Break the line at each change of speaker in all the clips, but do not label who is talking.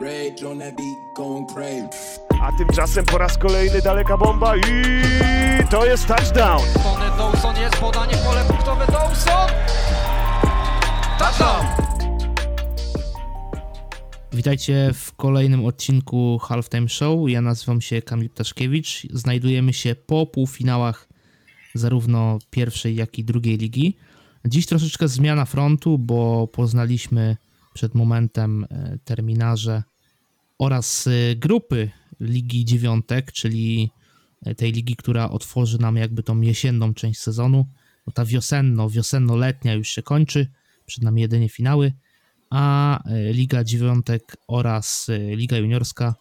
Rage on that beat, going crazy.
A tymczasem po raz kolejny daleka bomba i to jest touchdown.
Tony Dawson jest podanie pole punktowe Dawson! Touchdown!
Witajcie w kolejnym odcinku Halftime Show. Ja nazywam się Kamil Ptaszkiewicz. Znajdujemy się po półfinałach zarówno pierwszej, jak i drugiej ligi. Dziś troszeczkę zmiana frontu, bo poznaliśmy przed momentem e, terminarze oraz e, grupy Ligi Dziewiątek, czyli e, tej ligi, która otworzy nam jakby tą jesienną część sezonu. Bo ta wiosenno, wiosenno-letnia już się kończy, przed nami jedynie finały, a e, Liga Dziewiątek oraz Liga Juniorska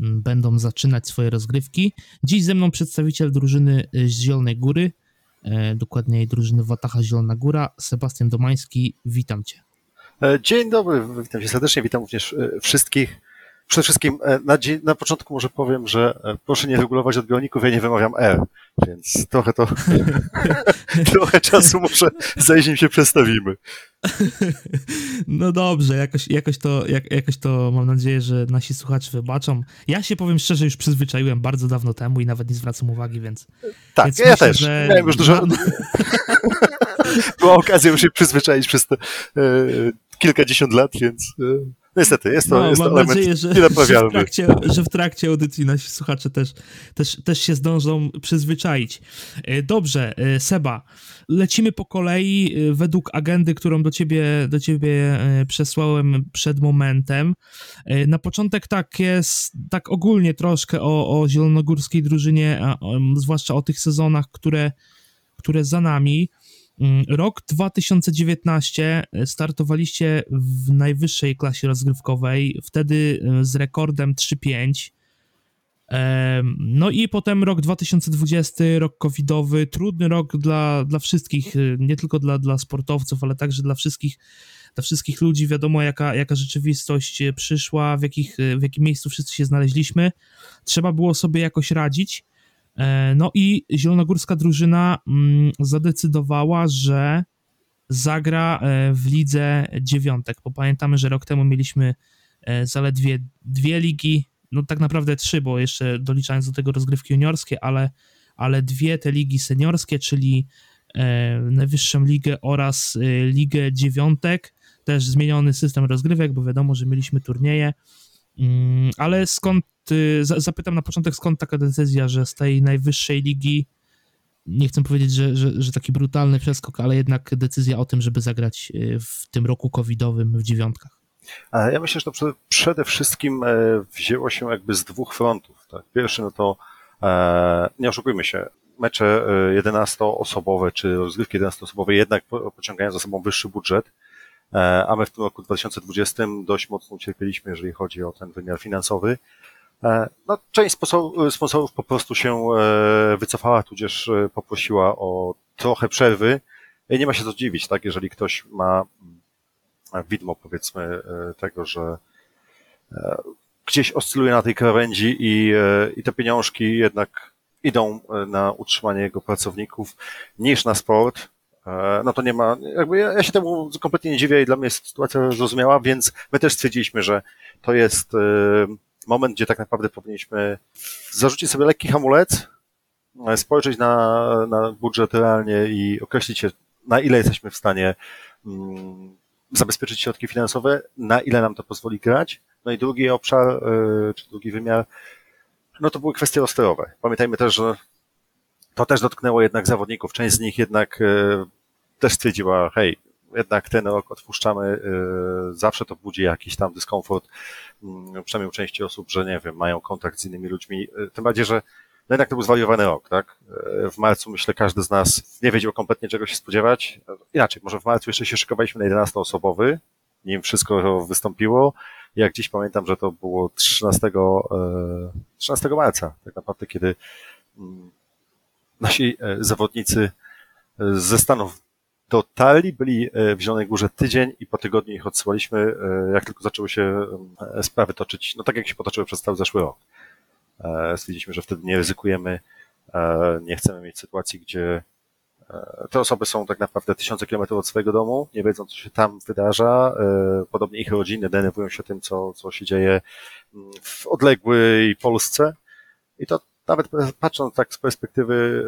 m, będą zaczynać swoje rozgrywki. Dziś ze mną przedstawiciel drużyny z Zielonej Góry, dokładniej drużyny Watacha Zielona Góra, Sebastian Domański, witam Cię.
E, Dzień dobry, witam cię serdecznie, witam również e, wszystkich. Przede wszystkim e, na, na początku może powiem, że e, proszę nie regulować odbiorników, ja nie wymawiam R, więc trochę to, trochę czasu może zanim się przestawimy.
No dobrze, jakoś, jakoś, to, jak, jakoś to mam nadzieję, że nasi słuchacze wybaczą. Ja się powiem szczerze, już przyzwyczaiłem bardzo dawno temu i nawet nie zwracam uwagi, więc.
Tak,
więc
ja
myślę,
też.
że
Miałem już dużo, była okazja już się przyzwyczaić przez te e, kilkadziesiąt lat, więc e, niestety jest to,
No,
jest to
mam
element
nadzieję, że, że, w trakcie, że w trakcie audycji nasi słuchacze też, też, też się zdążą przyzwyczaić. E, Dobrze, e, Seba, lecimy po kolei e, według agendy, którą do ciebie, do ciebie przesłałem przed momentem. Na początek tak jest, tak ogólnie troszkę o, o zielonogórskiej drużynie, a, o, zwłaszcza o tych sezonach, które, które za nami. Mm, Rok 2019 startowaliście w najwyższej klasie rozgrywkowej, wtedy e, z rekordem 3-5. Em, No i potem rok 2020, rok covidowy, trudny rok dla, dla wszystkich, e, nie tylko dla, dla sportowców, ale także dla wszystkich, dla wszystkich ludzi. Wiadomo, jaka, jaka rzeczywistość e, przyszła, w, jakich, e, w jakim miejscu wszyscy się znaleźliśmy. Trzeba było sobie jakoś radzić. E, No i zielonogórska drużyna mm, zadecydowała, że zagra e, w lidze dziewiątek, bo pamiętamy, że rok temu mieliśmy e, zaledwie dwie ligi, no tak naprawdę trzy, bo jeszcze doliczając do tego rozgrywki juniorskie, ale, ale dwie te ligi seniorskie, czyli najwyższą ligę oraz ligę dziewiątek, też zmieniony system rozgrywek, bo wiadomo, że mieliśmy turnieje, ale skąd, y, za- zapytam na początek, skąd taka decyzja, że z tej najwyższej ligi, nie chcę powiedzieć, że, że, że taki brutalny przeskok, ale jednak decyzja o tym, żeby zagrać y, w tym roku covidowym w dziewiątkach.
E, Ja myślę, że to przede- wszystkim e, wzięło się jakby z dwóch frontów. Tak? Pierwszy, no to e, nie oszukujmy się, mecze e, 11-osobowe czy rozgrywki 11-osobowe jednak po- pociągają za sobą wyższy budżet, e, a my w tym roku 2020 dość mocno ucierpieliśmy, jeżeli chodzi o ten wymiar finansowy. E, No, część sponsor- sponsorów po prostu się e, wycofała, tudzież e, poprosiła o trochę przerwy. I Nie ma się co dziwić, tak? Jeżeli ktoś ma widmo powiedzmy e, tego, że e, gdzieś oscyluje na tej krawędzi i, e, i te pieniążki jednak idą e, na utrzymanie jego pracowników niż na sport, e, no to nie ma, jakby ja, ja się temu kompletnie nie dziwię i dla mnie jest sytuacja zrozumiała, więc my też stwierdziliśmy, że to jest e, moment, gdzie tak naprawdę powinniśmy zarzucić sobie lekki hamulec, e, spojrzeć na, na budżet realnie i określić się, na ile jesteśmy w stanie mm, zabezpieczyć środki finansowe, na ile nam to pozwoli grać. No i drugi obszar, czy drugi wymiar, no to były kwestie rosterowe. Pamiętajmy też, że to też dotknęło jednak zawodników. Część z nich jednak y, też stwierdziła, hej, jednak ten rok odpuszczamy, y, zawsze to budzi jakiś tam dyskomfort, mm, przynajmniej u części osób, że nie wiem, mają kontakt z innymi ludźmi. Y, Tym bardziej, że no jednak to był zwariowany rok, tak? W marcu myślę każdy z nas nie wiedział kompletnie czego się spodziewać. Inaczej, może w marcu jeszcze się szykowaliśmy na 11-osobowy, nim wszystko wystąpiło. Jak dziś pamiętam, że to było 13, e, 13 marca, tak naprawdę, kiedy mm, nasi e, zawodnicy e, ze Stanów dotarli, byli e, w Zielonej Górze tydzień i po tygodniu ich odsyłaliśmy, jak tylko zaczęły się sprawy toczyć, no tak jak się potoczyły przez cały zeszły rok. Stwierdziliśmy, że wtedy nie ryzykujemy, nie chcemy mieć sytuacji, gdzie te osoby są tak naprawdę tysiące kilometrów od swojego domu, nie wiedzą, co się tam wydarza. Podobnie ich rodziny denerwują się tym, co, co się dzieje mm, w odległej Polsce. I to nawet patrząc tak z perspektywy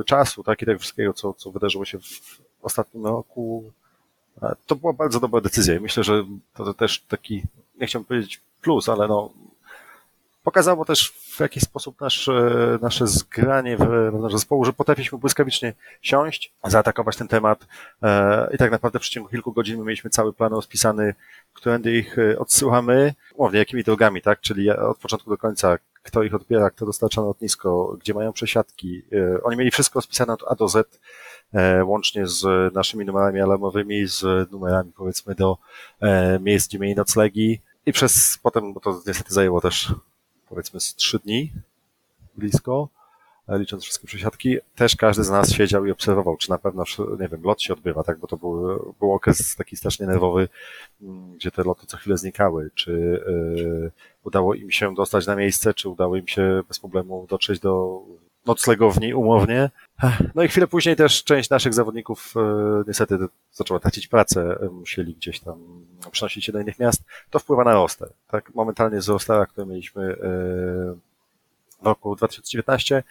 e, czasu, tak i tego wszystkiego, co, co wydarzyło się w ostatnim roku, to była bardzo dobra decyzja i myślę, że to też taki, nie chciałbym powiedzieć plus, ale no, pokazało też w jakiś sposób nasze, nasze zgranie wewnątrz zespołu, że potrafiliśmy błyskawicznie siąść, zaatakować ten temat e, i tak naprawdę w przeciągu kilku godzin my mieliśmy cały plan rozpisany, którędy ich e, odsyłamy, mówię, jakimi drogami, tak, czyli od początku do końca, kto ich odbiera, kto dostarcza lotnisko, gdzie mają przesiadki. E, oni mieli wszystko rozpisane od A do Z, łącznie z naszymi numerami alarmowymi, z numerami powiedzmy do miejsc, gdzie mieli noclegi i przez potem, bo to niestety zajęło też powiedzmy z trzy dni blisko, e, licząc wszystkie przesiadki, też każdy z nas siedział i obserwował, czy na pewno, nie wiem, lot się odbywa, tak, bo to był, był okres taki strasznie nerwowy, mm, gdzie te loty co chwilę znikały, czy y, udało im się dostać na miejsce, czy udało im się bez problemu dotrzeć do noclegowni umownie. No i chwilę później też część naszych zawodników y, niestety zaczęła tracić pracę, musieli gdzieś tam przenosić się do innych miast. To wpływa na roster. Tak, momentalnie z rostera, który mieliśmy y, w roku 2019,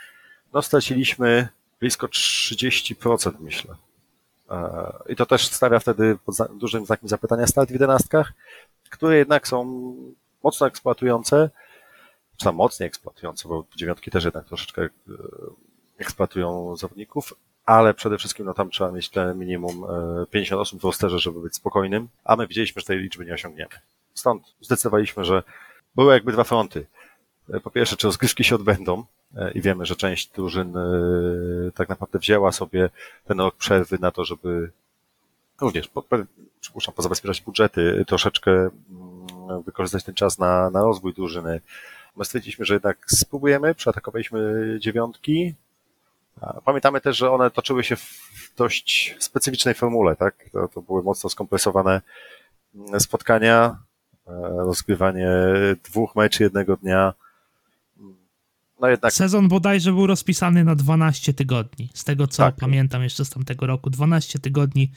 no straciliśmy blisko 30%, myślę. I to też stawia wtedy pod dużym znakiem zapytania start w jedenastkach, które jednak są mocno eksploatujące, czy tam mocniej eksploatujące, bo dziewiątki też jednak troszeczkę e, eksploatują zawodników, ale przede wszystkim no tam trzeba mieć te minimum 50 e, osób w rosterze, żeby być spokojnym, a my widzieliśmy, że tej liczby nie osiągniemy. Stąd zdecydowaliśmy, że były jakby dwa fronty. E, po pierwsze, czy rozgrywki się odbędą i wiemy, że część drużyn tak naprawdę wzięła sobie ten rok przerwy na to, żeby również, przypuszczam, pozabezpieczać budżety, troszeczkę mm, wykorzystać ten czas na, na rozwój drużyny, My stwierdziliśmy, że jednak spróbujemy, przeatakowaliśmy dziewiątki. Pamiętamy też, że one toczyły się w dość specyficznej formule, tak? To, to były mocno skompresowane spotkania, e, rozgrywanie dwóch meczy jednego dnia.
No jednak... Sezon bodajże był rozpisany na 12 tygodni. Z tego co tak. pamiętam jeszcze z tamtego roku, 12 tygodni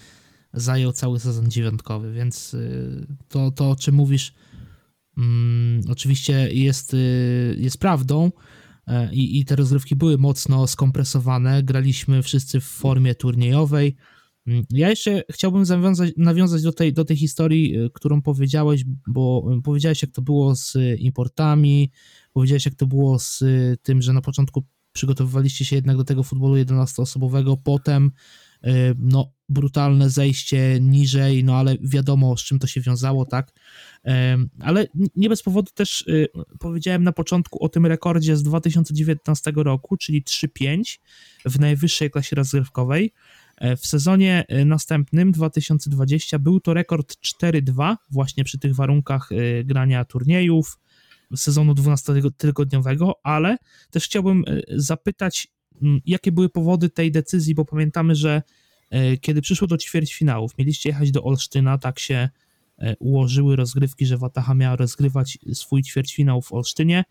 zajął cały sezon dziewiątkowy, więc y, to, to o czym mówisz, Mm, oczywiście jest, y, jest prawdą e, i, i te rozgrywki były mocno skompresowane. Graliśmy wszyscy w formie turniejowej. Mm, ja jeszcze chciałbym zawiązać, nawiązać do tej, do tej historii, y, którą powiedziałeś, bo y, powiedziałeś, jak to było z importami, powiedziałeś, jak to było z tym, że na początku przygotowywaliście się jednak do tego futbolu 11-osobowego, potem no, brutalne zejście niżej, no ale wiadomo, z czym to się wiązało, tak? Ale nie bez powodu też y, powiedziałem na początku o tym rekordzie z 2019 roku, czyli 3-5 w najwyższej klasie rozgrywkowej. E, w sezonie y, następnym, 2020, był to rekord 4-2, właśnie przy tych warunkach y, grania turniejów, sezonu 12-tygodniowego, ale też chciałbym zapytać, jakie były powody tej decyzji, bo pamiętamy, że kiedy przyszło do ćwierćfinałów, mieliście jechać do Olsztyna, tak się E, ułożyły rozgrywki, że Wataha miała rozgrywać swój ćwierćfinał w Olsztynie.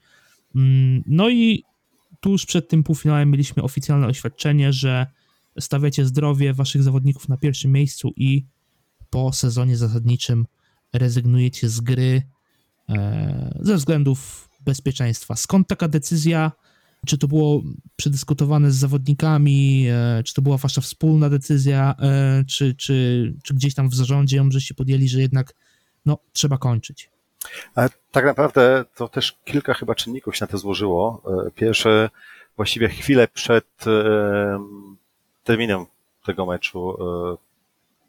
Mm, no i tuż przed tym półfinałem mieliśmy oficjalne oświadczenie, że stawiacie zdrowie waszych zawodników na pierwszym miejscu i po sezonie zasadniczym rezygnujecie z gry e, ze względów bezpieczeństwa. Skąd taka decyzja? Czy to było przedyskutowane z zawodnikami, e, czy to była wasza wspólna decyzja, e, czy, czy, czy gdzieś tam w zarządzie ją żeście podjęli, że jednak no, trzeba kończyć?
Ale tak naprawdę to też kilka chyba czynników się na to złożyło. Pierwsze, właściwie chwilę przed terminem tego meczu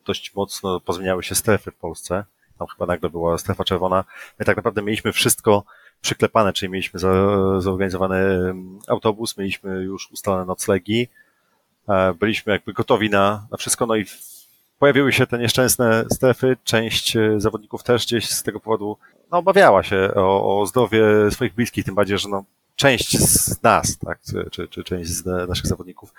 dość mocno pozmieniały się strefy w Polsce. Tam chyba nagle była strefa czerwona. My tak naprawdę mieliśmy wszystko przyklepane, czyli mieliśmy zorganizowany autobus, mieliśmy już ustalone noclegi, e, byliśmy jakby gotowi na, na wszystko, no i pojawiły się te nieszczęsne strefy, część e, zawodników też gdzieś z tego powodu no, obawiała się o, o zdrowie swoich bliskich, tym bardziej, że no, część z nas, tak, czy, czy część z naszych zawodników e,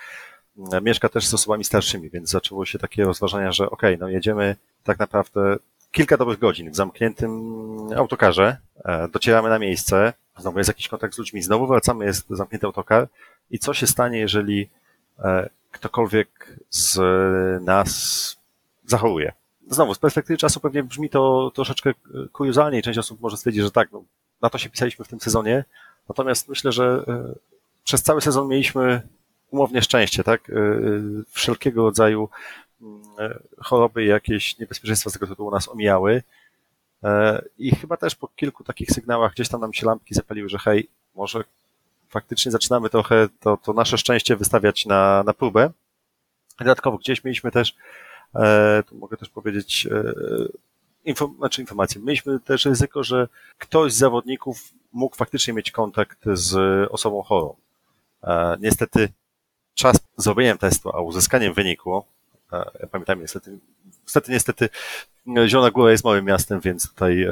mieszka też z osobami starszymi, więc zaczęło się takie rozważania, że okay, no jedziemy tak naprawdę kilka dobrych godzin w zamkniętym autokarze, e, docieramy na miejsce, znowu jest jakiś kontakt z ludźmi, znowu wracamy, jest zamknięty autokar i co się stanie, jeżeli e, ktokolwiek z nas zachoruje. Znowu, z perspektywy czasu pewnie brzmi to troszeczkę kuriozalnie i część osób może stwierdzić, że tak, no, na to się pisaliśmy w tym sezonie, natomiast myślę, że e, przez cały sezon mieliśmy umownie szczęście, tak? E, wszelkiego rodzaju mm, choroby jakieś niebezpieczeństwa z tego tytułu nas omijały. I chyba też po kilku takich sygnałach gdzieś tam nam się lampki zapaliły, że hej, może faktycznie zaczynamy trochę to, to nasze szczęście wystawiać na, na próbę. Dodatkowo gdzieś mieliśmy też, e, tu mogę też powiedzieć, e, inform, znaczy informację, mieliśmy też ryzyko, że ktoś z zawodników mógł faktycznie mieć kontakt z osobą chorą. E, niestety czas zrobieniem testu, a uzyskaniem wyniku, e, pamiętam niestety, niestety, niestety Zielona Góra jest małym miastem, więc tutaj e,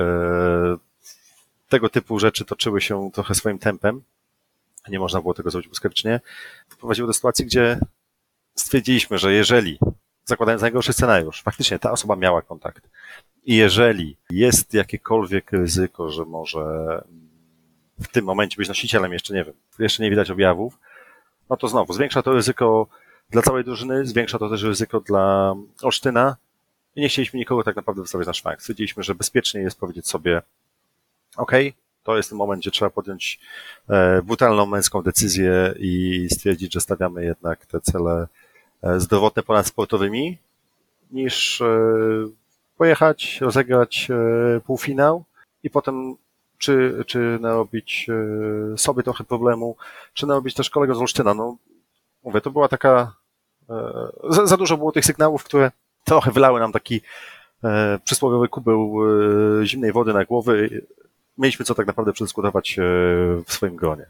tego typu rzeczy toczyły się trochę swoim tempem. Nie można było tego zrobić błyskawicznie, doprowadziło do sytuacji, gdzie stwierdziliśmy, że jeżeli, zakładając najgorszy scenariusz, faktycznie ta osoba miała kontakt i jeżeli jest jakiekolwiek ryzyko, że może w tym momencie być nosicielem, jeszcze nie wiem, jeszcze nie widać objawów, no to znowu zwiększa to ryzyko dla całej drużyny, zwiększa to też ryzyko dla Olsztyna i nie chcieliśmy nikogo tak naprawdę wystawiać na szwank. Stwierdziliśmy, że bezpiecznie jest powiedzieć sobie, ok, to jest ten moment, gdzie trzeba podjąć e, brutalną męską decyzję i stwierdzić, że stawiamy jednak te cele e, zdrowotne ponad sportowymi, niż e, pojechać, rozegrać półfinał i potem czy, czy narobić sobie trochę problemu, czy narobić też kolegę z Olsztyna. No, mówię, to była taka, za, za dużo było tych sygnałów, które trochę wylały nam taki przysłowiowy kubeł zimnej wody na głowy mieliśmy co tak naprawdę przedyskutować e, w swoim gronie.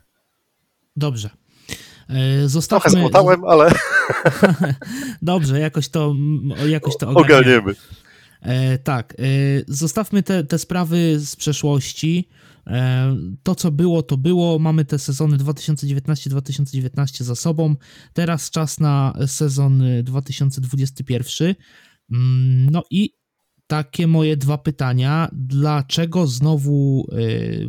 Dobrze. E, zostawmy...
Trochę złotałem, ale...
Dobrze, jakoś to, jakoś to
ogarniemy. ogarniemy.
E, tak, e, zostawmy te, te sprawy z przeszłości. E, to, co było, to było. Mamy te sezony 2019-2019 za sobą. Teraz czas na sezon 2021. Mm, no i takie moje dwa pytania. Dlaczego znowu y,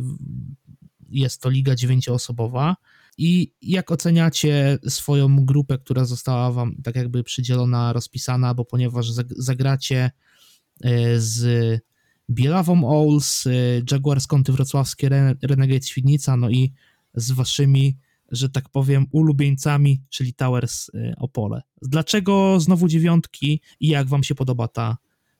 jest to liga dziewięcioosobowa? I jak oceniacie swoją grupę, która została wam tak jakby przydzielona, rozpisana, bo ponieważ zagracie y, z Bielawą Owls, y, Jaguars Kąty Wrocławskie, Renegade Świdnica, no i z waszymi, że tak powiem, ulubieńcami, czyli Towers Opole. Dlaczego znowu dziewiątki i jak wam się podoba ta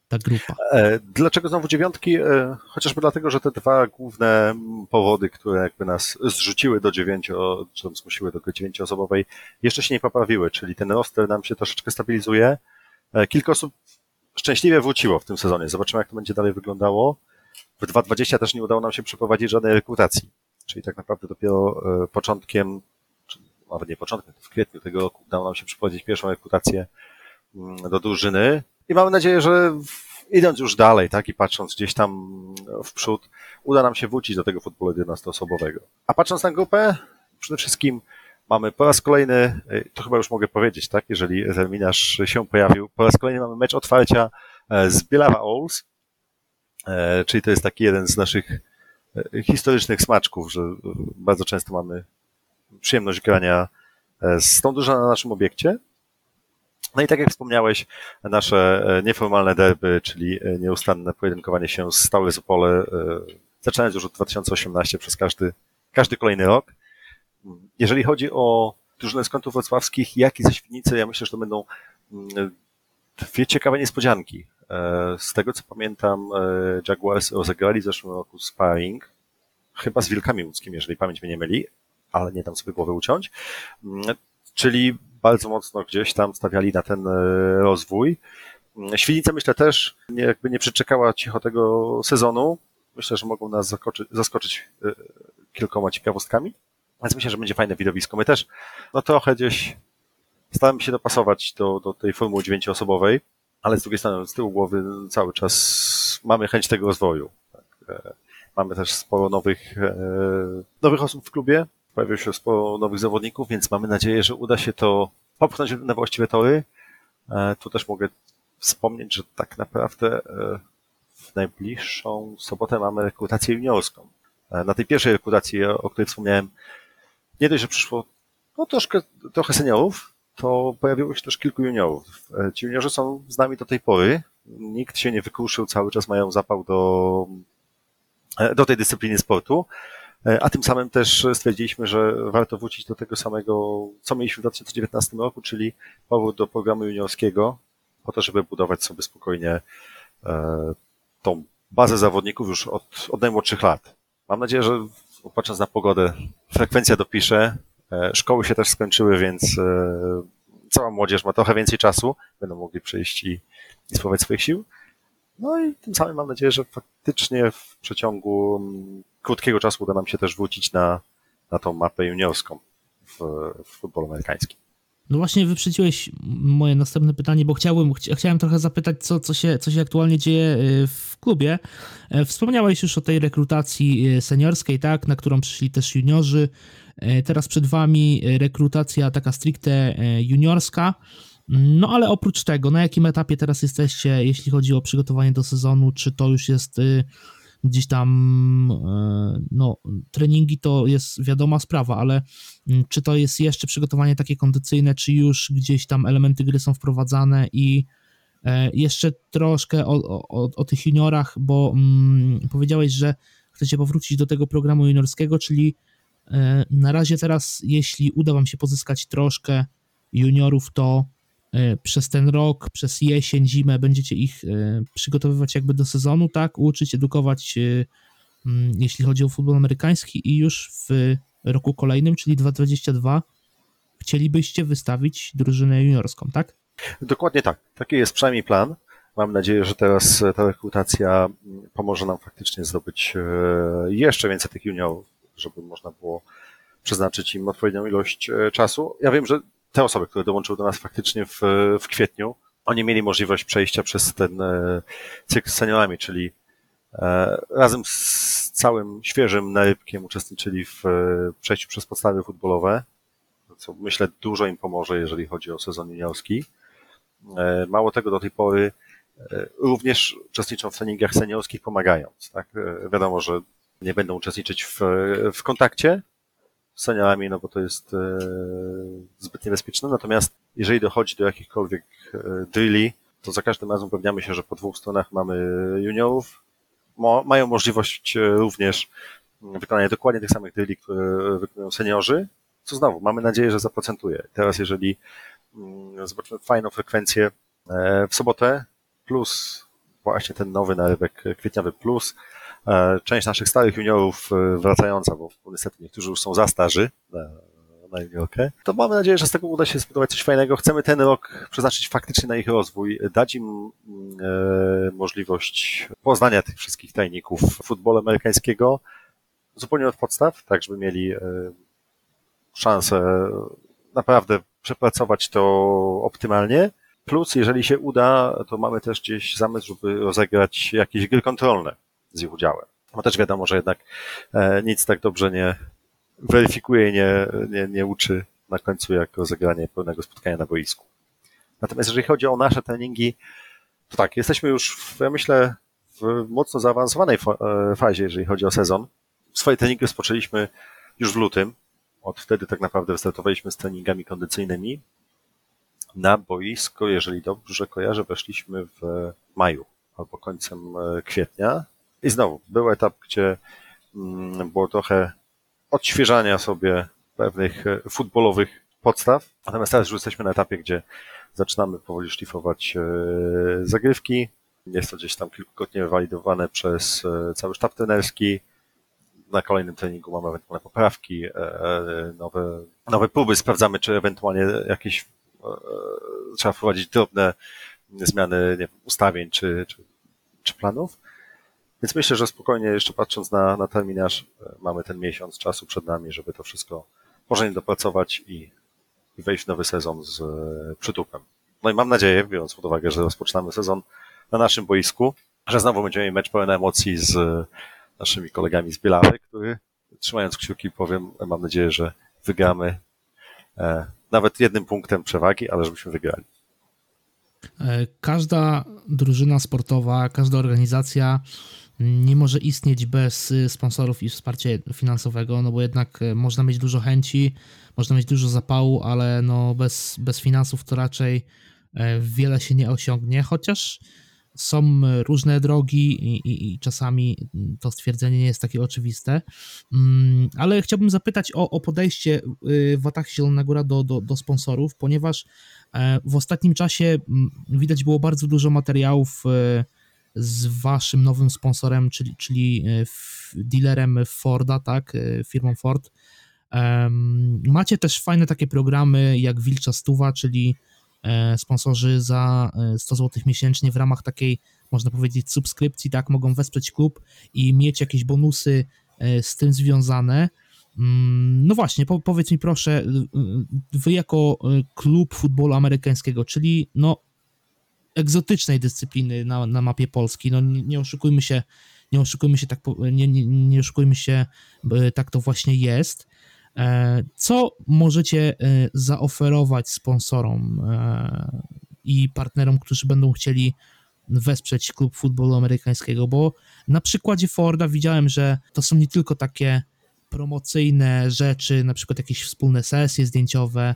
ta grupa.
E, dlaczego znowu dziewiątki? E, chociażby dlatego, że te dwa główne powody, które jakby nas zrzuciły do dziewięcio, czy zmusiły do dziewięcioosobowej, jeszcze się nie poprawiły, czyli ten roster nam się troszeczkę stabilizuje. E, kilka osób szczęśliwie wróciło w tym sezonie. Zobaczymy, jak to będzie dalej wyglądało. W 2020 też nie udało nam się przeprowadzić żadnej rekrutacji, czyli tak naprawdę dopiero początkiem, czy nawet nie początkiem, w kwietniu tego roku udało nam się przeprowadzić pierwszą rekrutację mm, do drużyny. I mamy nadzieję, że idąc już dalej, tak, i patrząc gdzieś tam w przód, uda nam się wrócić do tego futbolu 11-osobowego. A patrząc na grupę, przede wszystkim mamy po raz kolejny, to chyba już mogę powiedzieć, tak, jeżeli terminarz się pojawił, po raz kolejny mamy mecz otwarcia e, z Bielawa Owls, e, czyli to jest taki jeden z naszych e, historycznych smaczków, że bardzo często mamy przyjemność grania z tą dużą na naszym obiekcie. No i tak jak wspomniałeś, nasze e, nieformalne derby, czyli e, nieustanne pojedynkowanie się z Stałe Zopole, e, zaczynając już od 2018 przez każdy, każdy kolejny rok. Jeżeli chodzi o drużynę z kątów wrocławskich, jak i ze Świdnicy, ja myślę, że to będą mm, dwie ciekawe niespodzianki. Z tego co pamiętam, Jaguars rozegrali w zeszłym roku sparring, chyba z Wilkami Łódzkimi, jeżeli pamięć mnie nie myli, ale nie dam sobie głowy uciąć. Mm, czyli bardzo mocno gdzieś tam stawiali na ten e, rozwój. Świdnica myślę też nie, jakby nie przeczekała cicho tego sezonu. Myślę, że mogą nas zaskoczyć, zaskoczyć e, kilkoma ciekawostkami. Więc myślę, że będzie fajne widowisko. My też no trochę gdzieś staramy się dopasować do, do tej formuły dziewięcioosobowej, ale z drugiej strony z tyłu głowy cały czas mamy chęć tego rozwoju. Tak. E, mamy też sporo nowych, nowych osób w klubie, pojawiło się sporo nowych zawodników, więc mamy nadzieję, że uda się to popchnąć na właściwe tory. E, tu też mogę wspomnieć, że tak naprawdę e, w najbliższą sobotę mamy rekrutację juniorską. E, na tej pierwszej rekrutacji, o której wspomniałem, nie dość, że przyszło no, troszkę, trochę seniorów, to pojawiło się też kilku juniorów. E, ci juniorzy są z nami do tej pory. Nikt się nie wykruszył, cały czas mają zapał do, e, do tej dyscypliny sportu. E, a tym samym też stwierdziliśmy, że warto wrócić do tego samego, co mieliśmy w 2019 roku, czyli powrót do programu juniorskiego, po to, żeby budować sobie spokojnie tą bazę zawodników już od, od najmłodszych lat. Mam nadzieję, że patrząc na pogodę, frekwencja dopisze, E, szkoły się też skończyły, więc e, cała młodzież ma trochę więcej czasu, będą mogli przyjść i, i spróbować swoich sił. No i tym samym mam nadzieję, że faktycznie w przeciągu mm, krótkiego czasu uda nam się też wrócić na, na tą mapę juniorską w, w futbolu amerykańskim.
No właśnie wyprzedziłeś moje następne pytanie, bo chciałbym, chciałem trochę zapytać, co, co, się, co się aktualnie dzieje e, w klubie. Wspomniałeś już o tej rekrutacji seniorskiej, tak, na którą przyszli też juniorzy. E, teraz przed Wami rekrutacja taka stricte e, juniorska. No ale oprócz tego, na jakim etapie teraz jesteście, jeśli chodzi o przygotowanie do sezonu? Czy to już jest y, gdzieś tam, e, no, treningi to jest wiadoma sprawa, ale mm, czy to jest jeszcze przygotowanie takie kondycyjne, czy już gdzieś tam elementy gry są wprowadzane i jeszcze troszkę o, o, o tych juniorach, bo mm, powiedziałeś, że chcecie powrócić do tego programu juniorskiego, czyli E, na razie teraz, jeśli uda Wam się pozyskać troszkę juniorów, to e, przez ten rok, przez jesień, zimę będziecie ich e, przygotowywać jakby do sezonu, tak? Uczyć, edukować, mm, jeśli chodzi o futbol amerykański i już w roku kolejnym, czyli 2022, chcielibyście wystawić drużynę juniorską, tak?
Dokładnie tak. Taki jest przynajmniej plan. Mam nadzieję, że teraz ta rekrutacja pomoże nam faktycznie zdobyć jeszcze więcej tych juniorów żeby można było przeznaczyć im odpowiednią ilość e, czasu. Ja wiem, że te osoby, które dołączyły do nas faktycznie w, w kwietniu, oni mieli możliwość przejścia przez ten e, cykl z seniorami, czyli e, razem z całym świeżym narybkiem uczestniczyli w przejściu przez podstawy futbolowe, co myślę dużo im pomoże, jeżeli chodzi o sezon juniorski. Mało tego, do tej pory również uczestniczą w treningach seniorskich pomagając. Tak? Wiadomo, że nie będą uczestniczyć w, w kontakcie seniorami, no bo to jest e, zbyt niebezpieczne. Natomiast jeżeli dochodzi do jakichkolwiek e, drilli, to za każdym razem upewniamy się, że po dwóch stronach mamy juniorów. Mo, mają możliwość e, również wykonania dokładnie tych samych drilli, które wykonują seniorzy, co znowu mamy nadzieję, że zaprocentuje. Teraz jeżeli mm, zobaczymy fajną frekwencję e, w sobotę, plus właśnie ten nowy narybek kwietniowy plus, część naszych starych juniorów e, wracająca, bo niestety niektórzy już są za starzy na, na juniorkę, to mamy nadzieję, że z tego uda się zbudować coś fajnego. Chcemy ten rok przeznaczyć faktycznie na ich rozwój, dać im e, możliwość poznania tych wszystkich tajników futbolu amerykańskiego zupełnie od podstaw, tak żeby mieli e, szansę naprawdę przepracować to optymalnie. Plus, jeżeli się uda, to mamy też gdzieś zamysł, żeby rozegrać jakieś gry kontrolne z ich udziałem. No też wiadomo, że jednak e, nic tak dobrze nie weryfikuje i nie, nie, nie uczy na końcu jak rozegranie pełnego spotkania na boisku. Natomiast jeżeli chodzi o nasze treningi, to tak, jesteśmy już, w, ja myślę, w mocno zaawansowanej e, fazie, jeżeli chodzi o sezon. Swoje treningi rozpoczęliśmy już w lutym. Od wtedy tak naprawdę wystartowaliśmy z treningami kondycyjnymi. Na boisko, jeżeli dobrze kojarzę, weszliśmy w maju albo końcem e, kwietnia. I znowu, był etap, gdzie mm, było trochę odświeżania sobie pewnych e, futbolowych podstaw. Natomiast teraz już jesteśmy na etapie, gdzie zaczynamy powoli szlifować e, zagrywki. Jest to gdzieś tam kilkukrotnie walidowane przez e, cały sztab trenerski. Na kolejnym treningu mamy ewentualne poprawki, nowe, nowe próby. Sprawdzamy, czy ewentualnie jakieś trzeba wprowadzić drobne zmiany nie wiem, ustawień czy, czy, czy planów. Więc myślę, że spokojnie, jeszcze patrząc na, na terminarz, e, mamy ten miesiąc czasu przed nami, żeby to wszystko porządnie dopracować i, i wejść w nowy sezon z e, przytupem. No i mam nadzieję, biorąc pod uwagę, że rozpoczynamy sezon na naszym boisku, że znowu będziemy mieć pełen emocji z e, naszymi kolegami z Bielawy, który trzymając kciuki powiem, mam nadzieję, że wygramy e, nawet jednym punktem przewagi, ale żebyśmy wygrali.
Każda drużyna sportowa, każda organizacja nie może istnieć bez y, sponsorów i wsparcia finansowego, no bo jednak y, można mieć dużo chęci, można mieć dużo zapału, ale no bez, bez finansów to raczej e, wiele się nie osiągnie, chociaż są różne drogi i, i, i, czasami to stwierdzenie nie jest takie oczywiste. Mm, ale chciałbym zapytać o, o podejście y, Watahi Zielona Góra do, do, do sponsorów, ponieważ e, w ostatnim czasie mm, widać było bardzo dużo materiałów z waszym nowym sponsorem, czyli, czyli e, dealerem Forda, tak, firmą Ford. Macie też fajne takie programy jak Wilcza Stuwa, czyli E, sponsorzy za 100 e, zł miesięcznie w ramach takiej, można powiedzieć, subskrypcji, tak, mogą wesprzeć klub i mieć jakieś bonusy e, z tym związane. Mm, no właśnie, powiedz mi proszę, wy jako klub futbolu amerykańskiego, czyli no egzotycznej dyscypliny na, na mapie Polski, no nie, nie oszukujmy się, nie oszukujmy się tak, nie, nie, nie oszukujmy się, tak to właśnie jest. E, co możecie e, zaoferować sponsorom e, i partnerom, którzy będą chcieli wesprzeć klub futbolu amerykańskiego? Bo na przykładzie Forda widziałem, że to są nie tylko takie promocyjne rzeczy, na przykład jakieś wspólne sesje zdjęciowe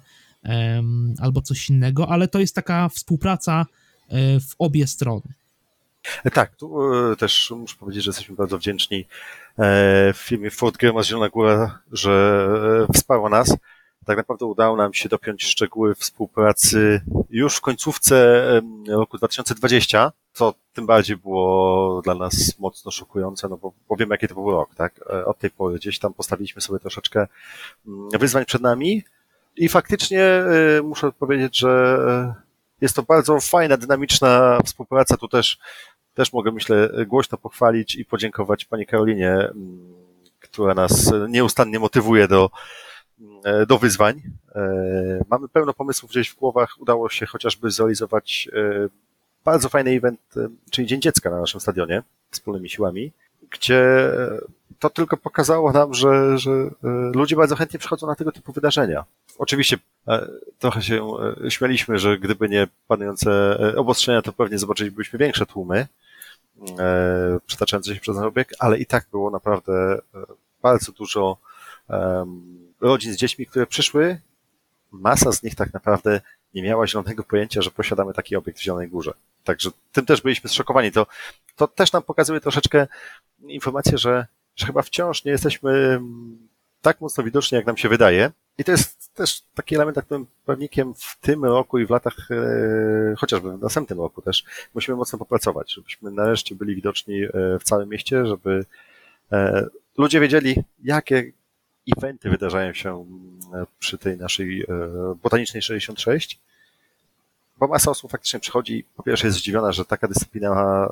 albo coś innego, ale to jest taka współpraca w obie strony.
Tak, tu też muszę powiedzieć, że jesteśmy bardzo wdzięczni w firmie Ford Grema Zielona Góra, że e, wsparła nas. Tak naprawdę udało nam się dopiąć szczegóły współpracy już w końcówce roku 2020, co tym bardziej było dla nas mocno szokujące, no bo, bo wiemy, jaki to był rok, tak? E, od tej pory gdzieś tam postawiliśmy sobie troszeczkę mm, wyzwań przed nami i faktycznie e, muszę powiedzieć, że jest to bardzo fajna, dynamiczna współpraca. Tu też też mogę, myślę, głośno pochwalić i podziękować pani Karolinie, mm, która nas nieustannie motywuje do, mm, do wyzwań. E, mamy pełno pomysłów gdzieś w głowach. Udało się chociażby zrealizować e, bardzo fajny event, e, czyli Dzień Dziecka na naszym stadionie wspólnymi siłami, gdzie to tylko pokazało nam, że, że ludzie bardzo chętnie przychodzą na tego typu wydarzenia. Oczywiście trochę się śmialiśmy, że gdyby nie panujące obostrzenia, to pewnie zobaczylibyśmy większe tłumy, e, przetaczające się przez nasz obieg, ale i tak było naprawdę e, bardzo dużo rodzin z dziećmi, które przyszły. Masa z nich tak naprawdę nie miała zielonego pojęcia, że posiadamy taki obiekt w Zielonej Górze. Także tym też byliśmy zszokowani. To, to też nam pokazuje troszeczkę informację, że, że chyba wciąż nie jesteśmy tak mocno widoczni, jak nam się wydaje. I to jest też taki element, na którym pewnikiem w tym roku i w latach, e, chociażby w następnym roku też, musimy mocno popracować, żebyśmy nareszcie byli widoczni e, w całym mieście, żeby e, ludzie wiedzieli, jakie eventy wydarzają się przy tej naszej botanicznej 66, bo masa osób faktycznie przychodzi, po pierwsze jest zdziwiona, że taka dyscyplina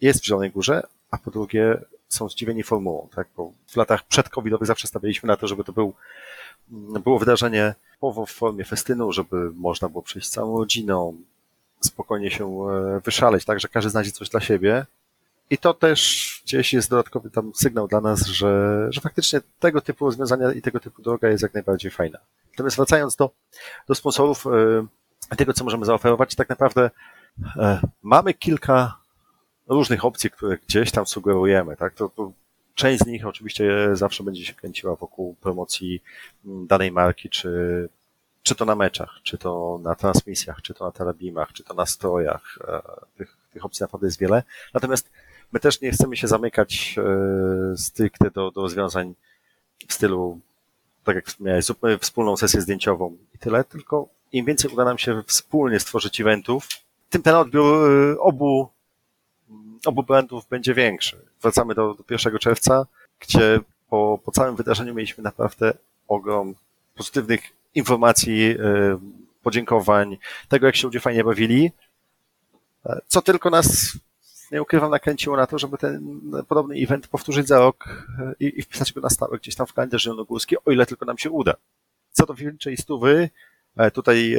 jest w Zielonej Górze, a po drugie są zdziwieni formułą, tak? Bo w latach przedcovidowych zawsze stawialiśmy na to, żeby to był, było wydarzenie typowo w formie festynu, żeby można było przyjść całą rodziną, spokojnie się e, wyszaleć, tak, że każdy znajdzie coś dla siebie. I to też gdzieś jest dodatkowy tam sygnał dla nas, że, że faktycznie tego typu rozwiązania i tego typu droga jest jak najbardziej fajna. Natomiast wracając do, do sponsorów, e, tego, co możemy zaoferować, tak naprawdę e, mamy kilka różnych opcji, które gdzieś tam sugerujemy, tak? To, to część z nich oczywiście zawsze będzie się kręciła wokół promocji mm, danej marki, czy, czy to na meczach, czy to na transmisjach, czy to na telebimach, czy to na strojach. E, tych, tych opcji naprawdę jest wiele. Natomiast my też nie chcemy się zamykać e, stricte do, do rozwiązań w stylu, tak jak wspomniałeś, zróbmy wspólną sesję zdjęciową i tyle, tylko im więcej uda nam się wspólnie stworzyć eventów, tym ten odbiór e, obu obu brandów będzie większy. Wracamy do, do 1 czerwca, gdzie po, po całym wydarzeniu mieliśmy naprawdę ogrom pozytywnych informacji, yy, podziękowań, tego jak się ludzie fajnie bawili, e, co tylko nas, nie ukrywam, nakręciło na to, żeby ten podobny event powtórzyć za rok e, i, i wpisać go na stałe gdzieś tam w kalendarz zielonogórski, o ile tylko nam się uda. Co do Wilczej Stówy, tutaj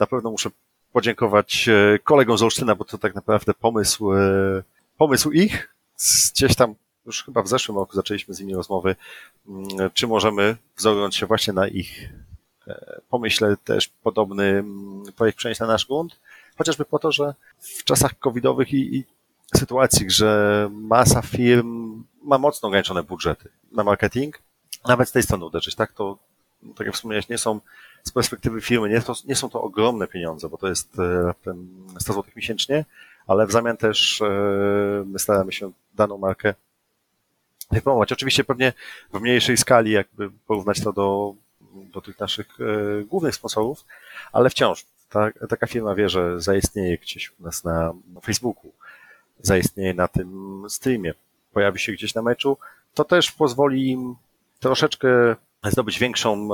na pewno muszę podziękować kolegom z Olsztyna, bo to tak naprawdę pomysł pomysł ich, gdzieś tam już chyba w zeszłym roku zaczęliśmy z nimi rozmowy, mm, czy możemy wzorując się właśnie na ich e, pomyśle też podobny mm, projekt przenieść na nasz grunt, chociażby po to, że w czasach covidowych i, i sytuacji, że masa firm ma mocno ograniczone budżety na marketing, nawet z tej strony uderzyć, tak? To, tak jak wspomniałeś, nie są z perspektywy firmy, nie, to, nie są to ogromne pieniądze, bo to jest e, ten 100 zł miesięcznie, ale w zamian też e, my staramy się daną markę reklamować. Oczywiście pewnie w mniejszej skali, jakby porównać to do, do tych naszych e, głównych sponsorów, ale wciąż ta, taka firma wie, że zaistnieje gdzieś u nas na, Facebooku, zaistnieje na tym streamie, pojawi się gdzieś na meczu, to też pozwoli im troszeczkę zdobyć większą,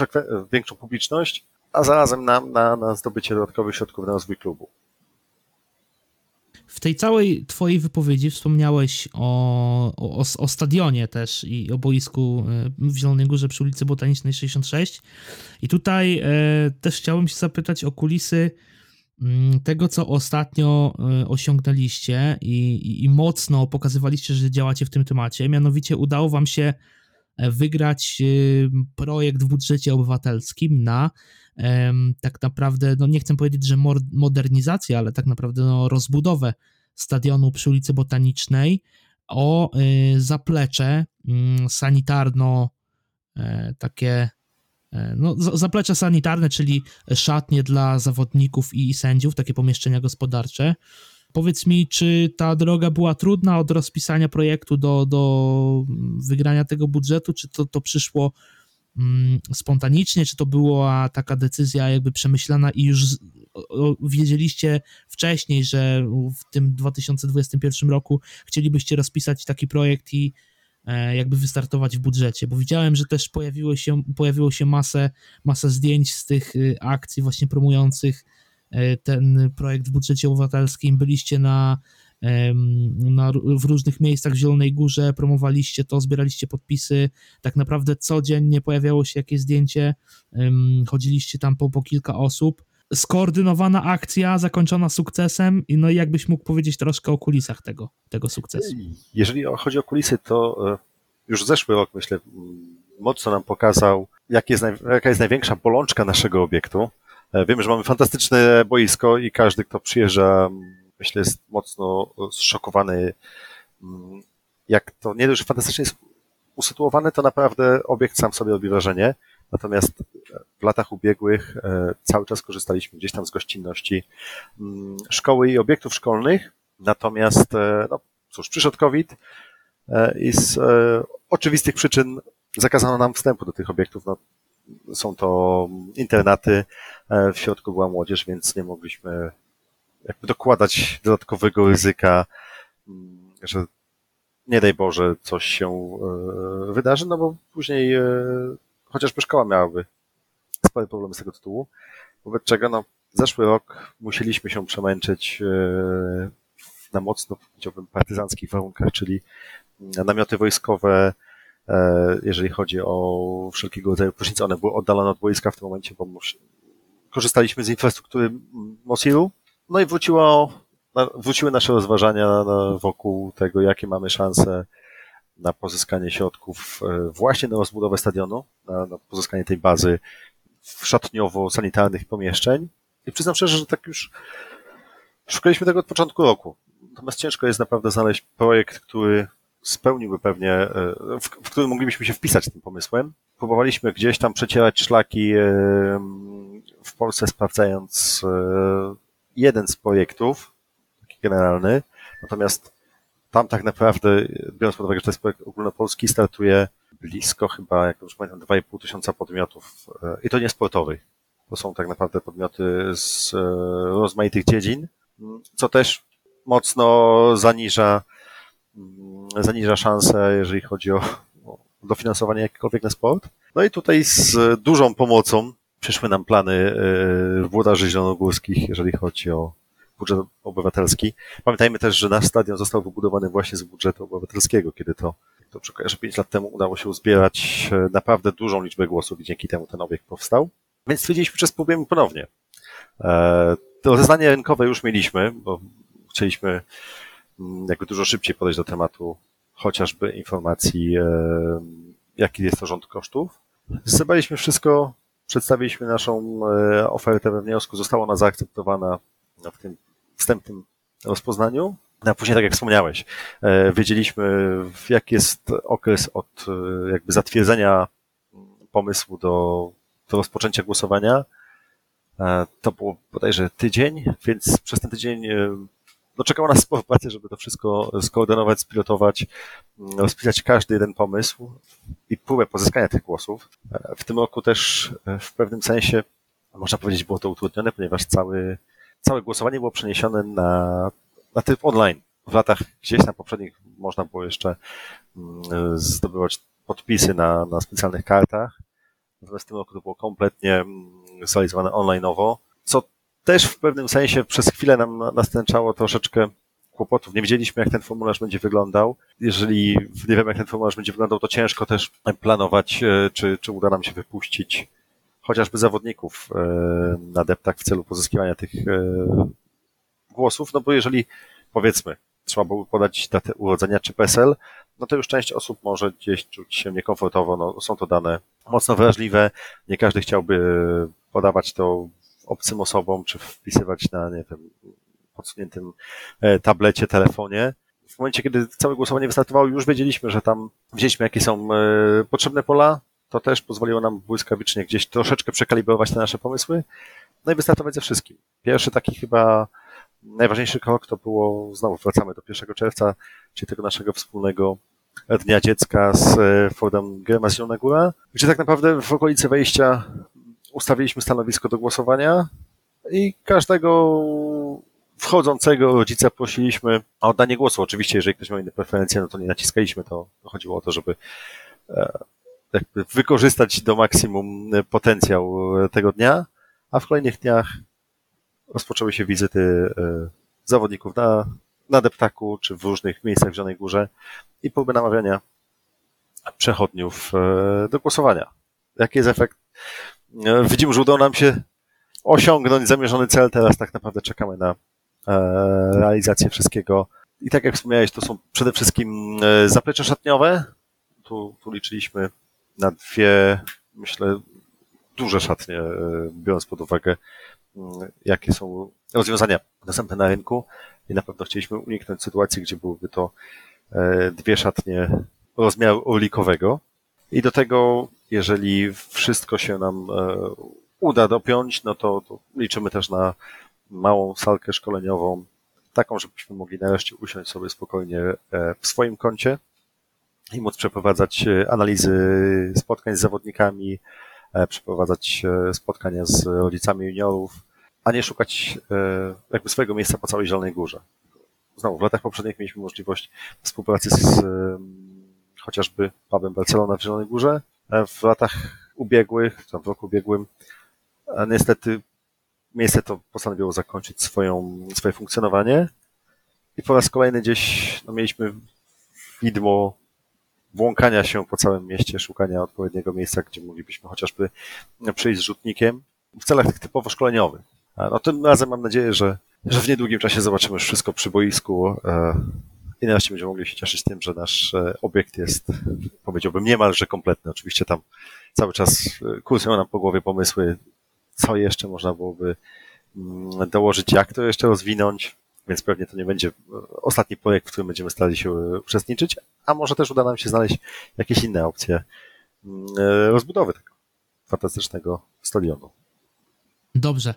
e, większą publiczność, a zarazem nam na, na zdobycie dodatkowych środków na rozwój klubu.
W tej całej twojej wypowiedzi wspomniałeś o, o, o stadionie też i o boisku e, w Zielonej Górze przy ulicy Botanicznej 66. I tutaj e, też chciałbym się zapytać o kulisy mm, tego, co ostatnio e, osiągnęliście i, i, i mocno pokazywaliście, że działacie w tym temacie. Mianowicie udało wam się wygrać projekt w budżecie obywatelskim na tak naprawdę, no nie chcę powiedzieć, że modernizację, ale tak naprawdę no, rozbudowę stadionu przy ulicy Botanicznej o y, zaplecze mm, sanitarno e, takie e, no, zaplecze sanitarne, czyli szatnie dla zawodników i sędziów, takie pomieszczenia gospodarcze. Powiedz mi, czy ta droga była trudna od rozpisania projektu do, do wygrania tego budżetu, czy to, to przyszło spontanicznie, czy to była taka decyzja jakby przemyślana i już wiedzieliście wcześniej, że w tym 2021 roku chcielibyście rozpisać taki projekt i e, jakby wystartować w budżecie, bo widziałem, że też pojawiło się, pojawiło się masę, masę zdjęć z tych y, akcji właśnie promujących e, ten projekt w budżecie obywatelskim. Byliście na na, w różnych miejscach w Zielonej Górze, promowaliście to, zbieraliście podpisy, tak naprawdę codziennie pojawiało się jakieś zdjęcie, chodziliście tam po, po kilka osób. Skoordynowana akcja, zakończona sukcesem, i no jakbyś mógł powiedzieć troszkę o kulisach tego, tego sukcesu.
Jeżeli chodzi o kulisy, to e, już zeszły rok, myślę, mocno nam pokazał, jak jest, jaka jest największa bolączka naszego obiektu. E, wiemy, że mamy fantastyczne boisko i każdy, kto przyjeżdża myślę, jest mocno zszokowany, mm, jak to nie że fantastycznie jest usytuowane, to naprawdę obiekt sam sobie robi wrażenie. Natomiast w latach ubiegłych e, cały czas korzystaliśmy gdzieś tam z gościnności mm, szkoły i obiektów szkolnych. Natomiast, e, no cóż, przyszedł COVID e, i z oczywistych przyczyn zakazano nam wstępu do tych obiektów. No, są to internaty, w środku była młodzież, więc nie mogliśmy jakby dokładać dodatkowego ryzyka, mm, że nie daj Boże coś się e, wydarzy, no bo później e, chociażby szkoła miałaby spore problemy z tego tytułu, wobec czego no, zeszły rok musieliśmy się przemęczyć e, na mocno, powiedziałbym, partyzanckich warunkach, czyli namioty wojskowe, jeżeli chodzi o wszelkiego rodzaju prysznice, one były oddalone od wojska w tym momencie, bo korzystaliśmy z infrastruktury Mosiru, no i wróciło, wróciły nasze rozważania wokół tego, jakie mamy szanse na pozyskanie środków e, właśnie na rozbudowę stadionu, na, na pozyskanie tej bazy szatniowo-sanitarnych pomieszczeń. I przyznam szczerze, że tak już szukaliśmy tego od początku roku. Natomiast ciężko jest naprawdę znaleźć projekt, który spełniłby pewnie, e, w, w którym moglibyśmy się wpisać tym pomysłem. Próbowaliśmy gdzieś tam przecierać szlaki e, w Polsce, sprawdzając jeden z projektów, taki generalny, natomiast tam tak naprawdę, biorąc pod uwagę, że to jest projekt ogólnopolski, startuje blisko chyba, jak już pamiętam, 2,5 tysiąca podmiotów e, i to nie sportowych. To są tak naprawdę podmioty z e, rozmaitych dziedzin, co też mocno zaniża, mm, zaniża szanse, jeżeli chodzi o, dofinansowanie jakikolwiek na sport. No i tutaj z dużą pomocą przyszły nam plany e, włodarzy zielonogórskich, jeżeli chodzi o budżet obywatelski. Pamiętajmy też, że nasz stadion został wybudowany właśnie z budżetu obywatelskiego, kiedy to, to że 5 lat temu udało się uzbierać e, naprawdę dużą liczbę głosów i dzięki temu ten obiekt powstał. Więc stwierdziliśmy, że spróbujemy ponownie. E, to rozeznanie rynkowe już mieliśmy, bo chcieliśmy mm, jakby dużo szybciej podejść do tematu chociażby informacji, jaki jest to rząd kosztów. Zebraliśmy wszystko, Przedstawiliśmy naszą e, ofertę we wniosku, została ona zaakceptowana w tym wstępnym rozpoznaniu. No, a później, tak jak wspomniałeś, e, wiedzieliśmy, jaki jest okres od e, jakby zatwierdzenia pomysłu do, do rozpoczęcia głosowania. To było bodajże tydzień, więc przez ten tydzień no, czekało nas sporo żeby to wszystko skoordynować, spilotować, mm, rozpisać każdy jeden pomysł i próbę pozyskania tych głosów. W tym roku też w pewnym sensie, można powiedzieć, było to utrudnione, ponieważ cały, całe głosowanie było przeniesione na na typ online. W latach gdzieś na poprzednich można było jeszcze mm, zdobywać podpisy na, na specjalnych kartach. Natomiast w tym roku to było kompletnie mm, zrealizowane online'owo, co też w pewnym sensie przez chwilę nam nastęczało troszeczkę kłopotów. Nie wiedzieliśmy, jak ten formularz będzie wyglądał. Jeżeli nie wiemy, jak ten formularz będzie wyglądał, to ciężko też planować, e, czy, czy uda nam się wypuścić chociażby zawodników e, na deptach w celu pozyskiwania tych e, głosów, no bo jeżeli powiedzmy trzeba było podać datę urodzenia czy PESEL, no to już część osób może gdzieś czuć się niekomfortowo, no są to dane mocno wrażliwe, nie każdy chciałby podawać to obcym osobom, czy wpisywać na, nie wiem, podsuniętym e, tablecie, telefonie. W momencie, kiedy całe głosowanie wystartowało, już wiedzieliśmy, że tam wiedzieliśmy, jakie są e, potrzebne pola, to też pozwoliło nam błyskawicznie gdzieś troszeczkę przekalibrować te nasze pomysły, no i wystartować ze wszystkim. Pierwszy taki chyba najważniejszy krok to było, znowu wracamy do 1 czerwca, czyli tego naszego wspólnego Dnia Dziecka z e, Fordem Grema Zielona Góra, gdzie tak naprawdę w okolicy wejścia ustawiliśmy stanowisko do głosowania i każdego wchodzącego rodzica prosiliśmy o oddanie głosu. Oczywiście, jeżeli ktoś miał inne preferencje, no to nie naciskaliśmy to. Chodziło o to, żeby e, wykorzystać do maksimum potencjał tego dnia, a w kolejnych dniach rozpoczęły się wizyty e, zawodników na, na deptaku czy w różnych miejscach w Zielonej Górze i próby namawiania przechodniów e, do głosowania. Jaki jest efekt? E, widzimy, że udało nam się osiągnąć zamierzony cel. Teraz tak naprawdę czekamy na realizację wszystkiego. I tak jak wspomniałeś, to są przede wszystkim zaplecze szatniowe. Tu, tu liczyliśmy na dwie, myślę, duże szatnie, biorąc pod uwagę Mm, jakie są rozwiązania dostępne na rynku i na pewno chcieliśmy uniknąć sytuacji, gdzie byłyby to e, dwie szatnie rozmiaru orlikowego. I do tego, jeżeli wszystko się nam e, uda dopiąć, no to, to liczymy też na małą salkę szkoleniową, taką, żebyśmy mogli nareszcie usiąść sobie spokojnie e, w swoim kącie i móc przeprowadzać analizy spotkań z zawodnikami, E, przeprowadzać e, spotkania z rodzicami juniorów, a nie szukać e, jakby swojego miejsca po całej Zielonej Górze. Znowu, w latach poprzednich mieliśmy możliwość współpracy z chociażby pubem Barcelona w Zielonej Górze. W latach ubiegłych, tam w roku ubiegłym, niestety miejsce to postanowiło zakończyć swoją, swoje funkcjonowanie i po raz kolejny gdzieś no, mieliśmy widmo błąkania się po całym mieście, szukania odpowiedniego miejsca, gdzie moglibyśmy chociażby przyjść z rzutnikiem w celach tych typowo szkoleniowych. No tym razem mam nadzieję, że, że w niedługim czasie zobaczymy już wszystko przy boisku e, i nareszcie będziemy mogli się cieszyć tym, że nasz e, obiekt jest, powiedziałbym, niemalże kompletny. Oczywiście tam cały czas e, kursują nam po głowie pomysły, co jeszcze można byłoby mm, dołożyć, jak to jeszcze rozwinąć więc pewnie to nie będzie ostatni projekt, w którym będziemy starali się uczestniczyć, a może też uda nam się znaleźć jakieś inne opcje mm, rozbudowy tego fantastycznego stadionu.
Dobrze.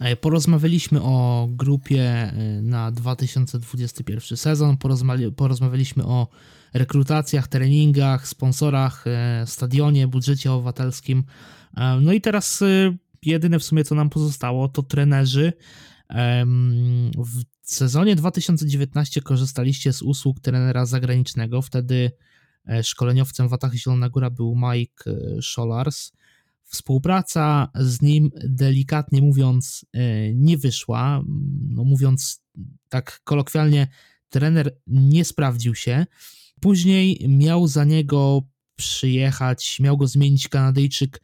E, porozmawialiśmy o grupie e, na 2021 sezon, porozmawialiśmy o rekrutacjach, treningach, sponsorach, e, stadionie, budżecie obywatelskim. No i teraz jedyne w sumie, co nam pozostało, to trenerzy. W sezonie 2019 korzystaliście z usług trenera zagranicznego. Wtedy szkoleniowcem w Atach Zielona Góra był Mike Scholars. Współpraca z nim, delikatnie mówiąc, e, nie wyszła. No, mówiąc tak kolokwialnie, trener nie sprawdził się. Później miał za niego przyjechać, miał go zmienić Kanadyjczyk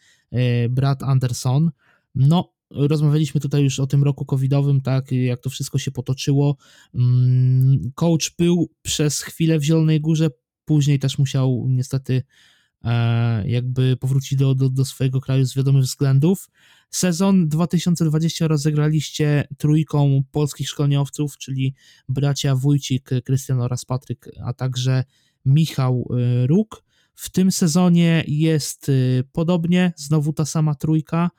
Brad Anderson. No, Rozmawialiśmy tutaj już o tym roku covidowym, tak, jak to wszystko się potoczyło. Mm, coach był przez chwilę w Zielonej Górze, później też musiał niestety e, jakby powrócić do, do, do swojego kraju z wiadomych względów. Sezon 2020 rozegraliście trójką polskich szkoleniowców, czyli bracia Wójcik, Krystian oraz Patryk, a także Michał y, Róg. W tym sezonie jest y, podobnie, znowu ta sama trójka.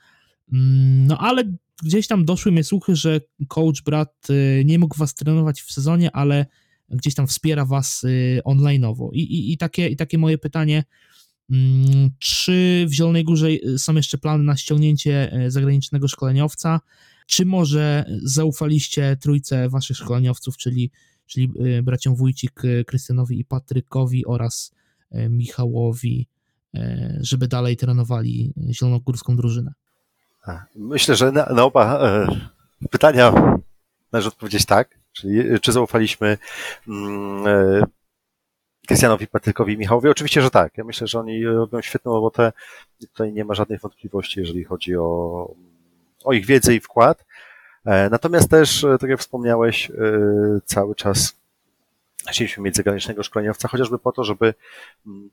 Mm, No ale gdzieś tam doszły mnie słuchy, że coach brat nie mógł was trenować w sezonie, ale gdzieś tam wspiera was online'owo. I, i, i, takie, I takie moje pytanie, czy w Zielonej Górze y, są jeszcze plany na ściągnięcie y, zagranicznego szkoleniowca, czy może zaufaliście trójce waszych szkoleniowców, czyli, czyli y, braciom Wójcik, y, Krystianowi i Patrykowi oraz Michałowi, y, żeby dalej trenowali zielonogórską drużynę?
Myślę, że na, na oba e, pytania należy odpowiedzieć tak. Czyli e, czy zaufaliśmy mm, e, Krystianowi, Patrykowi i Michałowi? Oczywiście, że tak. Ja myślę, że oni robią świetną robotę tutaj nie ma żadnej wątpliwości, jeżeli chodzi o, o ich wiedzę i wkład. E, Natomiast też, e, tak jak wspomniałeś, e, cały czas chcieliśmy mieć zagranicznego szkoleniowca, chociażby po to, żeby mm,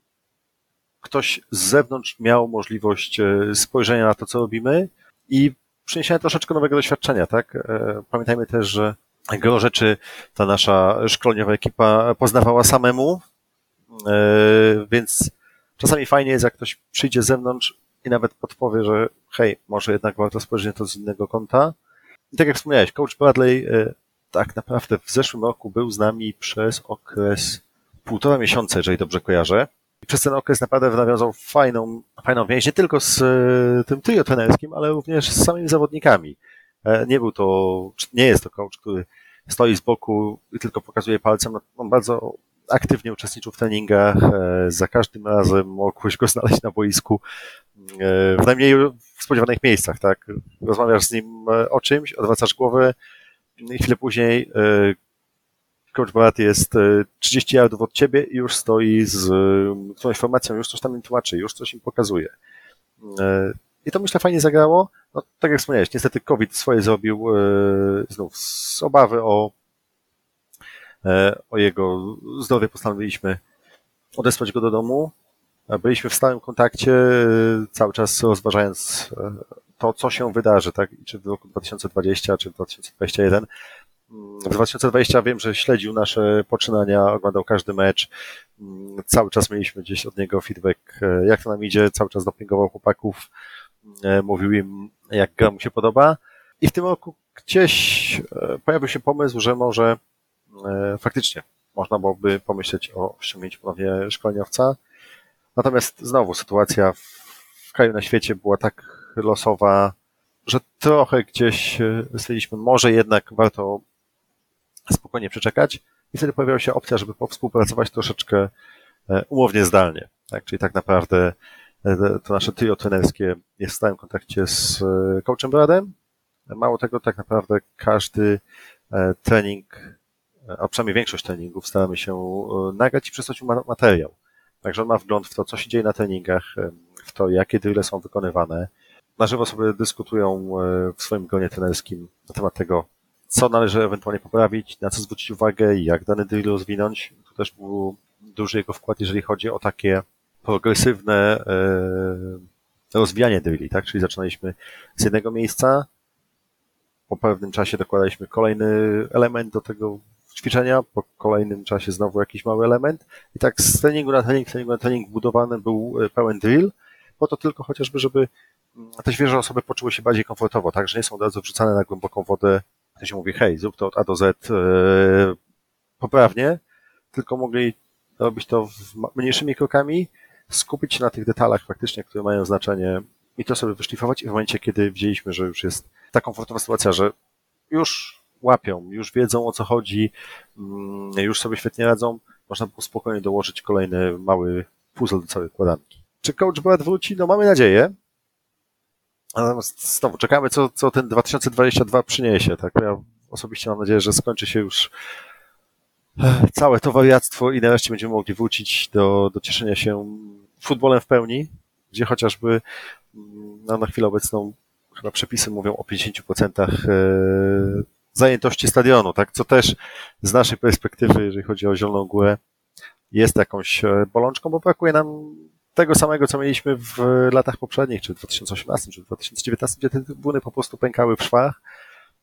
ktoś z zewnątrz miał możliwość spojrzenia na to, co robimy i przyniesienia troszeczkę nowego doświadczenia, tak? Pamiętajmy też, że gro rzeczy ta nasza szkoleniowa ekipa poznawała samemu, więc czasami fajnie jest, jak ktoś przyjdzie z zewnątrz i nawet podpowie, że hej, może jednak warto spojrzeć na to z innego kąta. I tak jak wspomniałeś, coach Bradley e, tak naprawdę w zeszłym roku był z nami przez okres półtora miesiąca, jeżeli dobrze kojarzę. I przez ten okres naprawdę nawiązał fajną, fajną więź, nie tylko z e, tym trio trenerskim, ale również z samymi zawodnikami. E, Nie był to, nie jest to coach, który stoi z boku i tylko pokazuje palcem. No, On bardzo aktywnie uczestniczył w treningach, e, za każdym razem mogłeś go znaleźć na boisku, e, w najmniej spodziewanych miejscach, tak? Rozmawiasz z nim e, o czymś, odwracasz głowę i chwilę później Coach Brat jest e, 30 yardów od ciebie i już stoi z tą informacją, już coś tam im tłumaczy, już coś im pokazuje. I to myślę fajnie zagrało. No, tak jak wspomniałeś, niestety COVID swoje zrobił znów z obawy o, o jego zdrowie postanowiliśmy odesłać go do domu. E, Byliśmy w stałym kontakcie, e, cały czas rozważając e, to, co się wydarzy, tak? Czy w roku 2020, czy w 2021. Mm, W 2020 wiem, że śledził nasze poczynania, oglądał każdy mecz. Mm, Cały czas mieliśmy gdzieś od niego feedback, e, jak to nam idzie, cały czas dopingował chłopaków, e, mówił im, jak gra mu się podoba. I w tym roku gdzieś e, pojawił się pomysł, że może e, faktycznie można byłoby pomyśleć o ściągnięciu ponownie szkoleniowca. Natomiast znowu sytuacja w, kraju na świecie była tak losowa, że trochę gdzieś e, stwierdziliśmy, może jednak warto spokojnie przeczekać i wtedy pojawiła się opcja, żeby współpracować troszeczkę e, umownie zdalnie. Tak? Czyli tak naprawdę e, to nasze trio trenerskie jest w stałym kontakcie z e, coachem Bradem. Mało tego, tak naprawdę każdy e, trening, e, a przynajmniej większość treningów staramy się e, nagrać i przesłać mu ma- materiał. Także on ma wgląd w to, co się dzieje na treningach, e, w to, jakie drille są wykonywane. Na żywo sobie dyskutują e, w swoim gronie trenerskim na temat tego, co należy ewentualnie poprawić, na co zwrócić uwagę jak dany drill rozwinąć. Tu też był duży jego wkład, jeżeli chodzi o takie progresywne e, rozwijanie drilli, tak? Czyli zaczynaliśmy z jednego miejsca, po pewnym czasie dokładaliśmy kolejny element do tego ćwiczenia, po kolejnym czasie znowu jakiś mały element. I tak z treningu na trening, treningu na trening budowany był e, pełen drill, po to tylko chociażby, żeby mm, te świeże osoby poczuły się bardziej komfortowo, tak, że nie są od razu wrzucane na głęboką wodę, to się mówi, hej, zrób to od A do Z e, poprawnie, tylko mogli robić to mniejszymi krokami, skupić się na tych detalach faktycznie, które mają znaczenie i to sobie wyszlifować. I w momencie, kiedy widzieliśmy, że już jest ta komfortowa sytuacja, że już łapią, już wiedzą o co chodzi, mm, już sobie świetnie radzą, można było spokojnie dołożyć kolejny mały puzzle do całej układanki. Czy coach Brad wróci? No mamy nadzieję. Natomiast znowu czekamy, co, co ten 2022 przyniesie. Tak? Ja osobiście mam nadzieję, że skończy się już e, całe to wariactwo i nareszcie będziemy mogli wrócić do, do cieszenia się futbolem w pełni, gdzie chociażby mm, no, na chwilę obecną chyba przepisy mówią o 50% e, zajętości stadionu, tak? Co też z naszej perspektywy, jeżeli chodzi o Zieloną Górę, jest jakąś e, bolączką, bo brakuje nam tego samego, co mieliśmy w latach poprzednich, czy w 2018, czy w 2019, gdzie te trybuny po prostu pękały w szwach,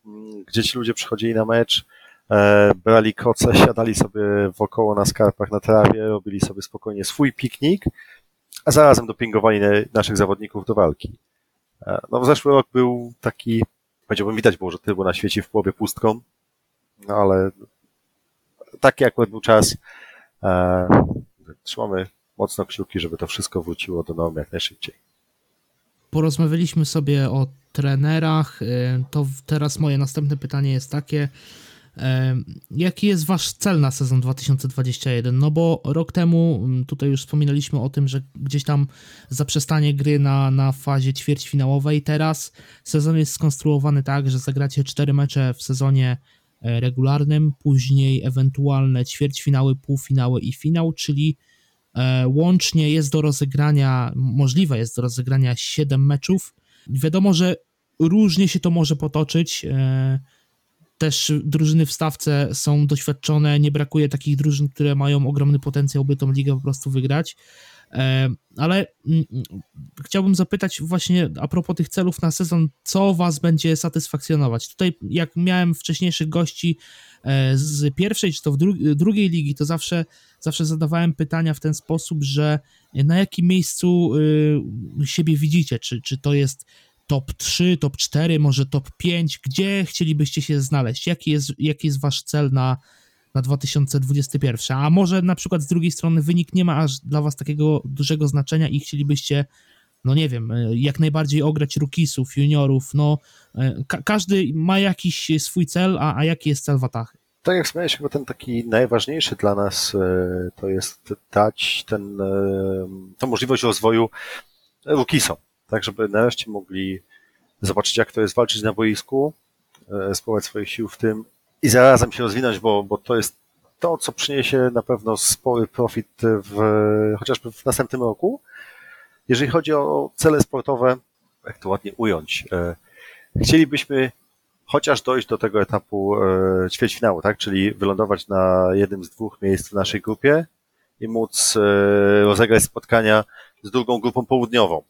mm, gdzie ci ludzie przychodzili na mecz, e, brali koce, siadali sobie wokoło na skarpach na trawie, robili sobie spokojnie swój piknik, a zarazem dopingowali naszych zawodników do walki. E, no w zeszły rok był taki, powiedziałbym widać było, że trybuna świeci w połowie pustką, no ale taki akurat był czas. E, trzymamy mocno kciuki, żeby to wszystko wróciło do normy jak najszybciej.
Porozmawialiśmy sobie o trenerach. Y, to teraz moje następne pytanie jest takie. Jaki jest wasz cel na sezon 2021? No bo rok temu, mm, tutaj już wspominaliśmy o tym, że gdzieś tam zaprzestanie gry na, na fazie ćwierćfinałowej. Teraz sezon jest skonstruowany tak, że zagracie cztery mecze w sezonie e, regularnym, później ewentualne ćwierćfinały, półfinały i finał, czyli E, łącznie jest do rozegrania, możliwe jest do rozegrania 7 meczów. Wiadomo, że różnie się to może potoczyć. E, też drużyny w stawce są doświadczone, nie brakuje takich drużyn, które mają ogromny potencjał, by tą ligę po prostu wygrać. E, ale mm, chciałbym zapytać właśnie a propos tych celów na sezon, co Was będzie satysfakcjonować? Tutaj, jak miałem wcześniejszych gości z pierwszej czy to w drugiej ligi, to zawsze zawsze zadawałem pytania w ten sposób, że na jakim miejscu y, siebie widzicie? Czy, czy to jest top 3, top 4, może top 5? Gdzie chcielibyście się znaleźć? Jaki jest, jaki jest wasz cel na, na 2021? A może na przykład z drugiej strony wynik nie ma aż dla was takiego dużego znaczenia i chcielibyście no nie wiem, y, jak najbardziej ograć rukisów, juniorów, no y, ka każdy ma jakiś swój cel, a, a jaki jest cel Watachy?
tak jak wspomniałeś, chyba ten taki najważniejszy dla nas e, to jest dać ten, e, tą możliwość rozwoju rookisom, tak żeby nareszcie mogli zobaczyć, jak to jest walczyć na boisku, e, spróbować swoich sił w tym i zarazem się rozwinąć, bo, bo to jest to, co przyniesie na pewno spory profit w, chociażby w następnym roku. Jeżeli chodzi o cele sportowe, jak to ładnie ująć, chcielibyśmy chociaż dojść do tego etapu e, ćwierćfinału, tak? Czyli wylądować na jednym z dwóch miejsc w naszej grupie i móc e, rozegrać spotkania z drugą grupą południową.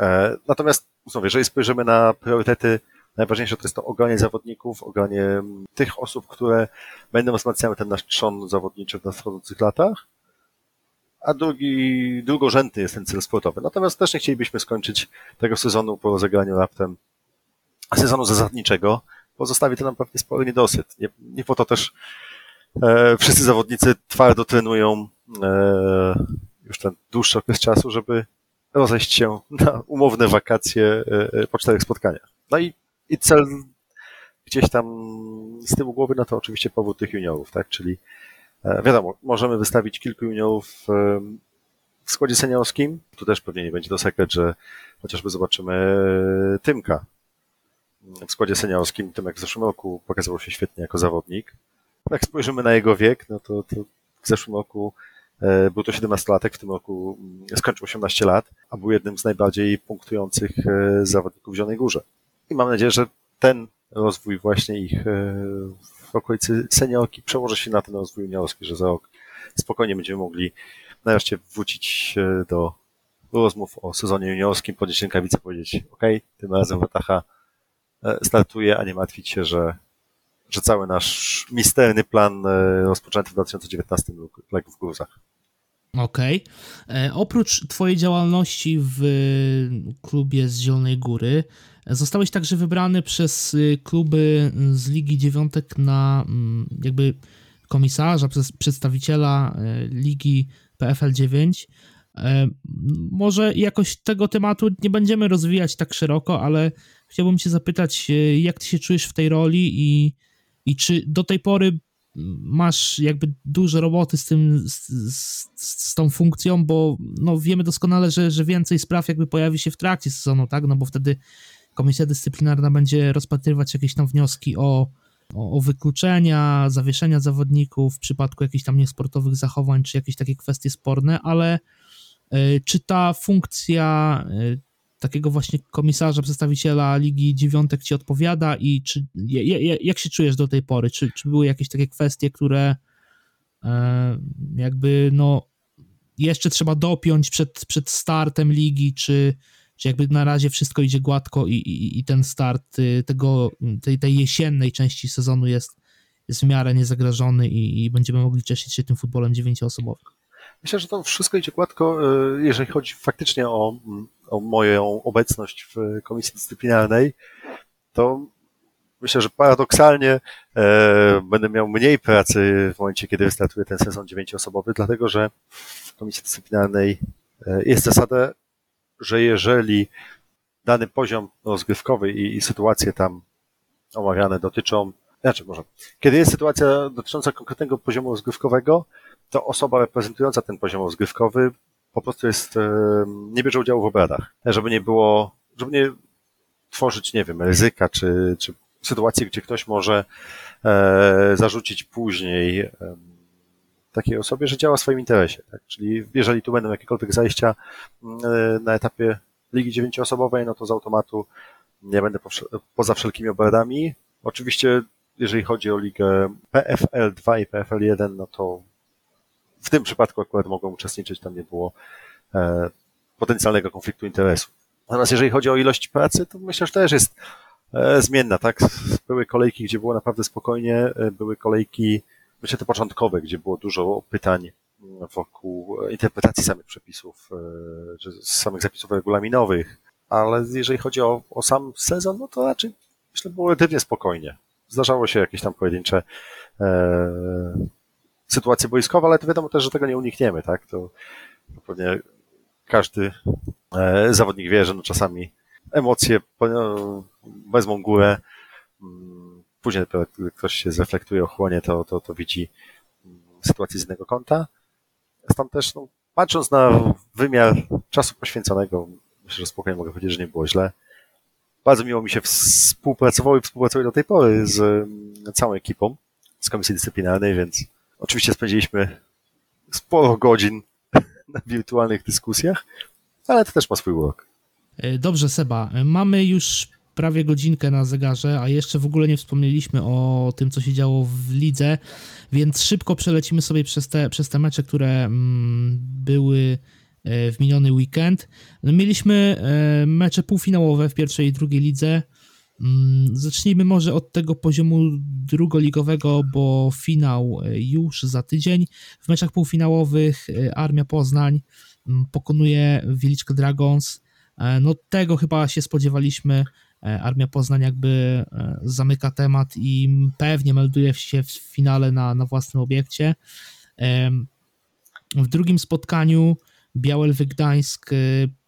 E, natomiast znów, jeżeli spojrzymy na priorytety, najważniejsze to jest to ogranie zawodników, ogranie tych osób, które będą wzmacniały ten nasz trzon zawodniczy w nadchodzących latach, a drugi, drugorzędny jest ten cel sportowy. Natomiast też nie chcielibyśmy skończyć tego sezonu po rozegraniu raptem sezonu zasadniczego, pozostawi to nam pewnie spory niedosyt. Nie, nie po to też e, wszyscy zawodnicy twardo trenują e, już ten dłuższy okres czasu, żeby rozejść się na umowne wakacje e, e, po czterech spotkaniach. No i, i cel gdzieś tam z tyłu głowy, no to oczywiście powód tych juniorów, tak? Czyli e, wiadomo, możemy wystawić kilku juniorów w składzie seniorskim. Tu też pewnie nie będzie to sekret, że chociażby zobaczymy Tymka, w składzie seniorskim, tym jak w zeszłym roku pokazał się świetnie jako zawodnik. Jak spojrzymy na jego wiek, no to, to w zeszłym roku był to 17-latek, w tym roku mm, skończył 18 lat, a był jednym z najbardziej punktujących e, zawodników w Zielonej Górze. I mam nadzieję, że ten rozwój właśnie ich e, w okolicy seniorki przełoży się na ten rozwój juniorski, że za rok spokojnie będziemy mogli nareszcie wrócić do rozmów o sezonie juniorskim, podnieść rękawice, powiedzieć, ok, tym razem Wataha E, startuje, a nie martwić się, że, że cały nasz misterny plan e, rozpoczęty w 2019 legł w gruzach.
Okej. Okay. E, oprócz Twojej działalności w klubie z Zielonej Góry, zostałeś także wybrany przez kluby z Ligi Dziewiątek na mm, jakby komisarza, przez przedstawiciela Ligi PFL 9. Może jakoś tego tematu nie będziemy rozwijać tak szeroko, ale chciałbym Cię zapytać, e, jak Ty się czujesz w tej roli i, i czy do tej pory masz jakby dużo roboty z tym, z, z, z, tą funkcją, bo no wiemy doskonale, że, że więcej spraw jakby pojawi się w trakcie sezonu, tak, no bo wtedy komisja dyscyplinarna będzie rozpatrywać jakieś tam wnioski o, o, o wykluczenia, zawieszenia zawodników w przypadku jakichś tam niesportowych zachowań, czy jakieś takie kwestie sporne, ale y, czy ta funkcja y, takiego właśnie komisarza, przedstawiciela Ligi Dziewiątek ci odpowiada i czy, jak się czujesz do tej pory? Czy, czy były jakieś takie kwestie, które e, jakby no jeszcze trzeba dopiąć przed, przed startem ligi, czy, czy jakby na razie wszystko idzie gładko i, i, i ten start y, tego, tej, tej jesiennej części sezonu jest, jest w miarę niezagrażony i, i będziemy mogli cieszyć się tym futbolem dziewięcioosobowym.
Myślę, że to wszystko idzie gładko, e, jeżeli chodzi faktycznie o, o moją obecność w komisji dyscyplinarnej, to myślę, że paradoksalnie e, będę miał mniej pracy w momencie, kiedy wystartuje ten sezon dziewięcioosobowy, dlatego że w komisji dyscyplinarnej e, jest zasada, że jeżeli dany poziom rozgrywkowy i, i sytuacje tam omawiane dotyczą, znaczy może, kiedy jest sytuacja dotycząca konkretnego poziomu rozgrywkowego, to osoba reprezentująca ten poziom rozgrywkowy po prostu jest, e, nie bierze udziału w obradach, żeby nie było, żeby nie tworzyć, nie wiem, ryzyka, czy, czy sytuacji, gdzie ktoś może e, zarzucić później e, takiej osobie, że działa w swoim interesie. Tak? Czyli jeżeli tu będą jakiekolwiek zajścia na etapie ligi dziewięcioosobowej, no to z automatu nie będę poza wszelkimi obradami. Oczywiście, jeżeli chodzi o ligę PFL 2 i PFL 1, no to w tym przypadku akurat mogą uczestniczyć, tam nie było e, potencjalnego konfliktu interesu. Natomiast jeżeli chodzi o ilość pracy, to myślę, że też jest e, zmienna, tak? Były kolejki, gdzie było naprawdę spokojnie, e, były kolejki, myślę, te początkowe, gdzie było dużo pytań wokół interpretacji samych przepisów, czy samych zapisów regulaminowych, ale jeżeli chodzi o, o sam sezon, no to raczej myślę, było relatywnie spokojnie. Zdarzało się jakieś tam pojedyncze sytuacje boiskowe, ale to wiadomo też, że tego nie unikniemy, tak? To, pewnie każdy e, zawodnik wie, że no czasami emocje no, wezmą górę. Mm, później gdy ktoś się zreflektuje, ochłonie, to, to, to widzi mm, sytuację z innego kąta. Stąd też, no, patrząc na wymiar czasu poświęconego, myślę, że spokojnie mogę powiedzieć, że nie było źle. Bardzo miło mi się współpracowało i współpracuje do tej pory z mm, całą ekipą z Komisji Dyscyplinarnej, więc Oczywiście spędziliśmy sporo godzin na wirtualnych dyskusjach, ale to też ma swój urok.
E, dobrze, Seba. Mamy już prawie godzinkę na zegarze, a jeszcze w ogóle nie wspomnieliśmy o tym, co się działo w lidze, więc szybko przelecimy sobie przez te, przez te mecze, które mm, były e, w miniony weekend. No, mieliśmy e, mecze półfinałowe w pierwszej i drugiej lidze. Mm, zacznijmy może od tego poziomu drugoligowego, bo finał e, już za tydzień. W meczach półfinałowych e, Armia Poznań mm, pokonuje Wieliczkę Dragons. E, no tego chyba się spodziewaliśmy. Armia Poznań jakby zamyka temat i pewnie melduje się w finale na, na własnym obiekcie. W drugim spotkaniu Białelwy Gdańsk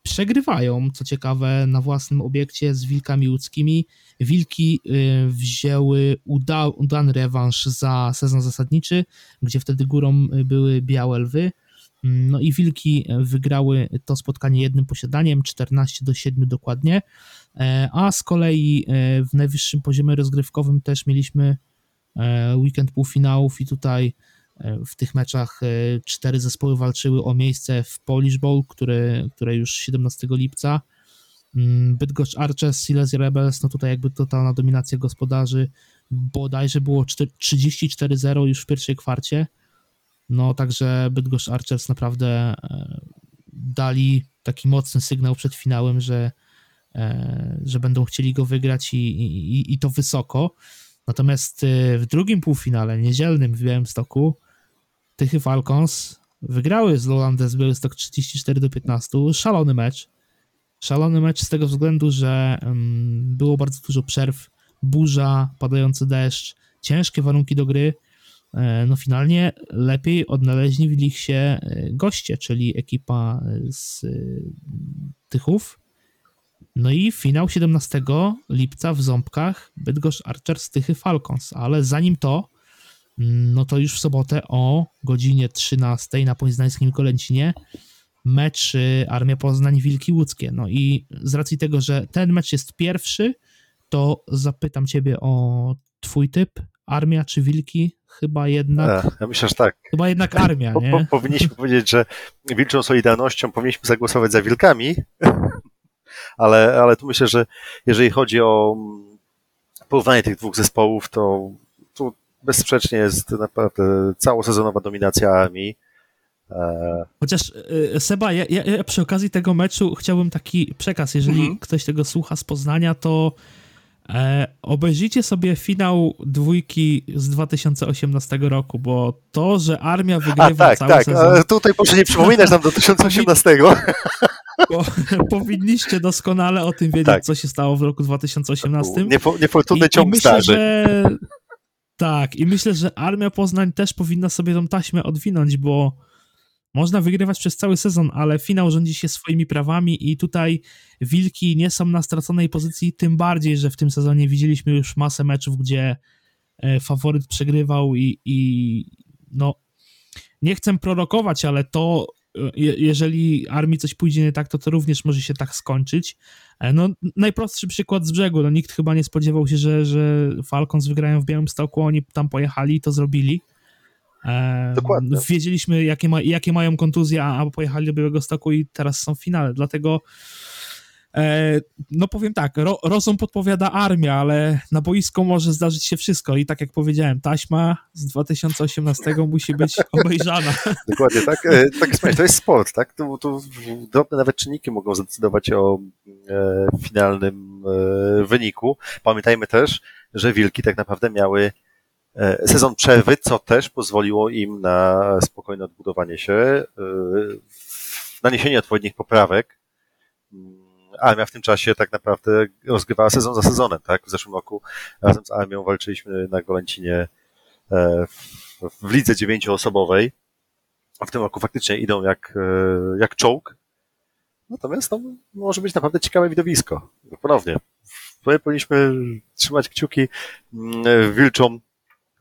przegrywają, co ciekawe, na własnym obiekcie z Wilkami Łódzkimi. Wilki y, wzięły uda, udany rewanż za sezon zasadniczy, gdzie wtedy górą były Białe Lwy. No i Wilki wygrały to spotkanie jednym posiadaniem, 14 do 7 dokładnie, e, a z kolei w najwyższym poziomie rozgrywkowym też mieliśmy e, weekend półfinałów i tutaj w tych meczach e, cztery zespoły walczyły o miejsce w Polish Bowl, które, które już 17 lipca. Mm, Bydgoszcz Archers, Silesia Rebels, no tutaj jakby totalna dominacja gospodarzy, bodajże było 34-0 już w pierwszej kwarcie. No także Bydgoszcz Archers naprawdę e, dali taki mocny sygnał przed finałem, że, e, że będą chcieli go wygrać i, i, i to wysoko. Natomiast w drugim półfinale, niedzielnym w Białymstoku, Tychy Falcons wygrały z Lowlandes Białystok 34 do 15. Szalony mecz. Szalony mecz z tego względu, że um, było bardzo dużo przerw, burza, padający deszcz, ciężkie warunki do gry. E, no finalnie lepiej odnaleźli w się e, goście, czyli ekipa z e, Tychów. No i finał 17 lipca w Ząbkach Bydgoszcz Archers Tychy Falcons, ale zanim to no to już w sobotę o godzinie 13 na Poznańskim Kolęcinie mecz y, Armia Poznań Wilki Łódzkie. No i z racji tego, że ten mecz jest pierwszy, to zapytam ciebie o twój typ, Armia czy Wilki? Chyba jednak.
Ja myślę, że tak.
Chyba jednak armia, nie? Po, po,
powinniśmy powiedzieć, że wilczą solidarnością powinniśmy zagłosować za wilkami, ale, ale tu myślę, że jeżeli chodzi o porównanie tych dwóch zespołów, to bezsprzecznie jest naprawdę całosezonowa dominacja armii. E,
Chociaż e, Seba, ja, ja, ja przy okazji tego meczu chciałbym taki przekaz, jeżeli
Mhm.
ktoś tego słucha z Poznania, to e, obejrzyjcie sobie finał dwójki z 2018 roku, bo to, że armia
a
wygrywa
tak,
cały
tak.
sezon,
A tutaj proszę nie przypominać nam do 2018.
bo, powinniście doskonale o tym wiedzieć,
Tak.
co się stało w roku 2018.
Niepo, niefortunny
I,
ciąg
i myślę,
starzy.
że tak, i myślę, że Armia Poznań też powinna sobie tą taśmę odwinąć, bo można wygrywać przez cały sezon, ale finał rządzi się swoimi prawami i tutaj Wilki nie są na straconej pozycji, tym bardziej, że w tym sezonie widzieliśmy już masę meczów, gdzie e, faworyt przegrywał i, i no nie chcę prorokować, ale to jeżeli armii coś pójdzie nie tak, to to również może się tak skończyć. E, No, najprostszy przykład z brzegu. No, nikt chyba nie spodziewał się, że, że Falcons wygrają w Białymstoku, oni tam pojechali i to zrobili. E,
Dokładnie.
Wiedzieliśmy, jakie, ma, jakie mają kontuzje, a, a pojechali do Białegostoku i teraz są w finale. Dlatego no powiem tak, ro, rozum podpowiada armia, ale na boisku może zdarzyć się wszystko i tak jak powiedziałem, taśma z 2018 musi być obejrzana.
Dokładnie tak. E, tak jest, to jest sport, tak? Tu, tu drobne nawet czynniki mogą zadecydować o e, finalnym e, wyniku. Pamiętajmy też, że Wilki tak naprawdę miały e, sezon przerwy, co też pozwoliło im na spokojne odbudowanie się, e, naniesienie odpowiednich poprawek. Armia w tym czasie tak naprawdę rozgrywała sezon za sezonem, tak? W zeszłym roku razem z Armią walczyliśmy na Golęcinie e, w, w lidze dziewięcioosobowej w tym roku faktycznie idą jak, e, jak czołg. Natomiast no, może być naprawdę ciekawe widowisko. Ponownie. My powinniśmy trzymać kciuki mm, wilczą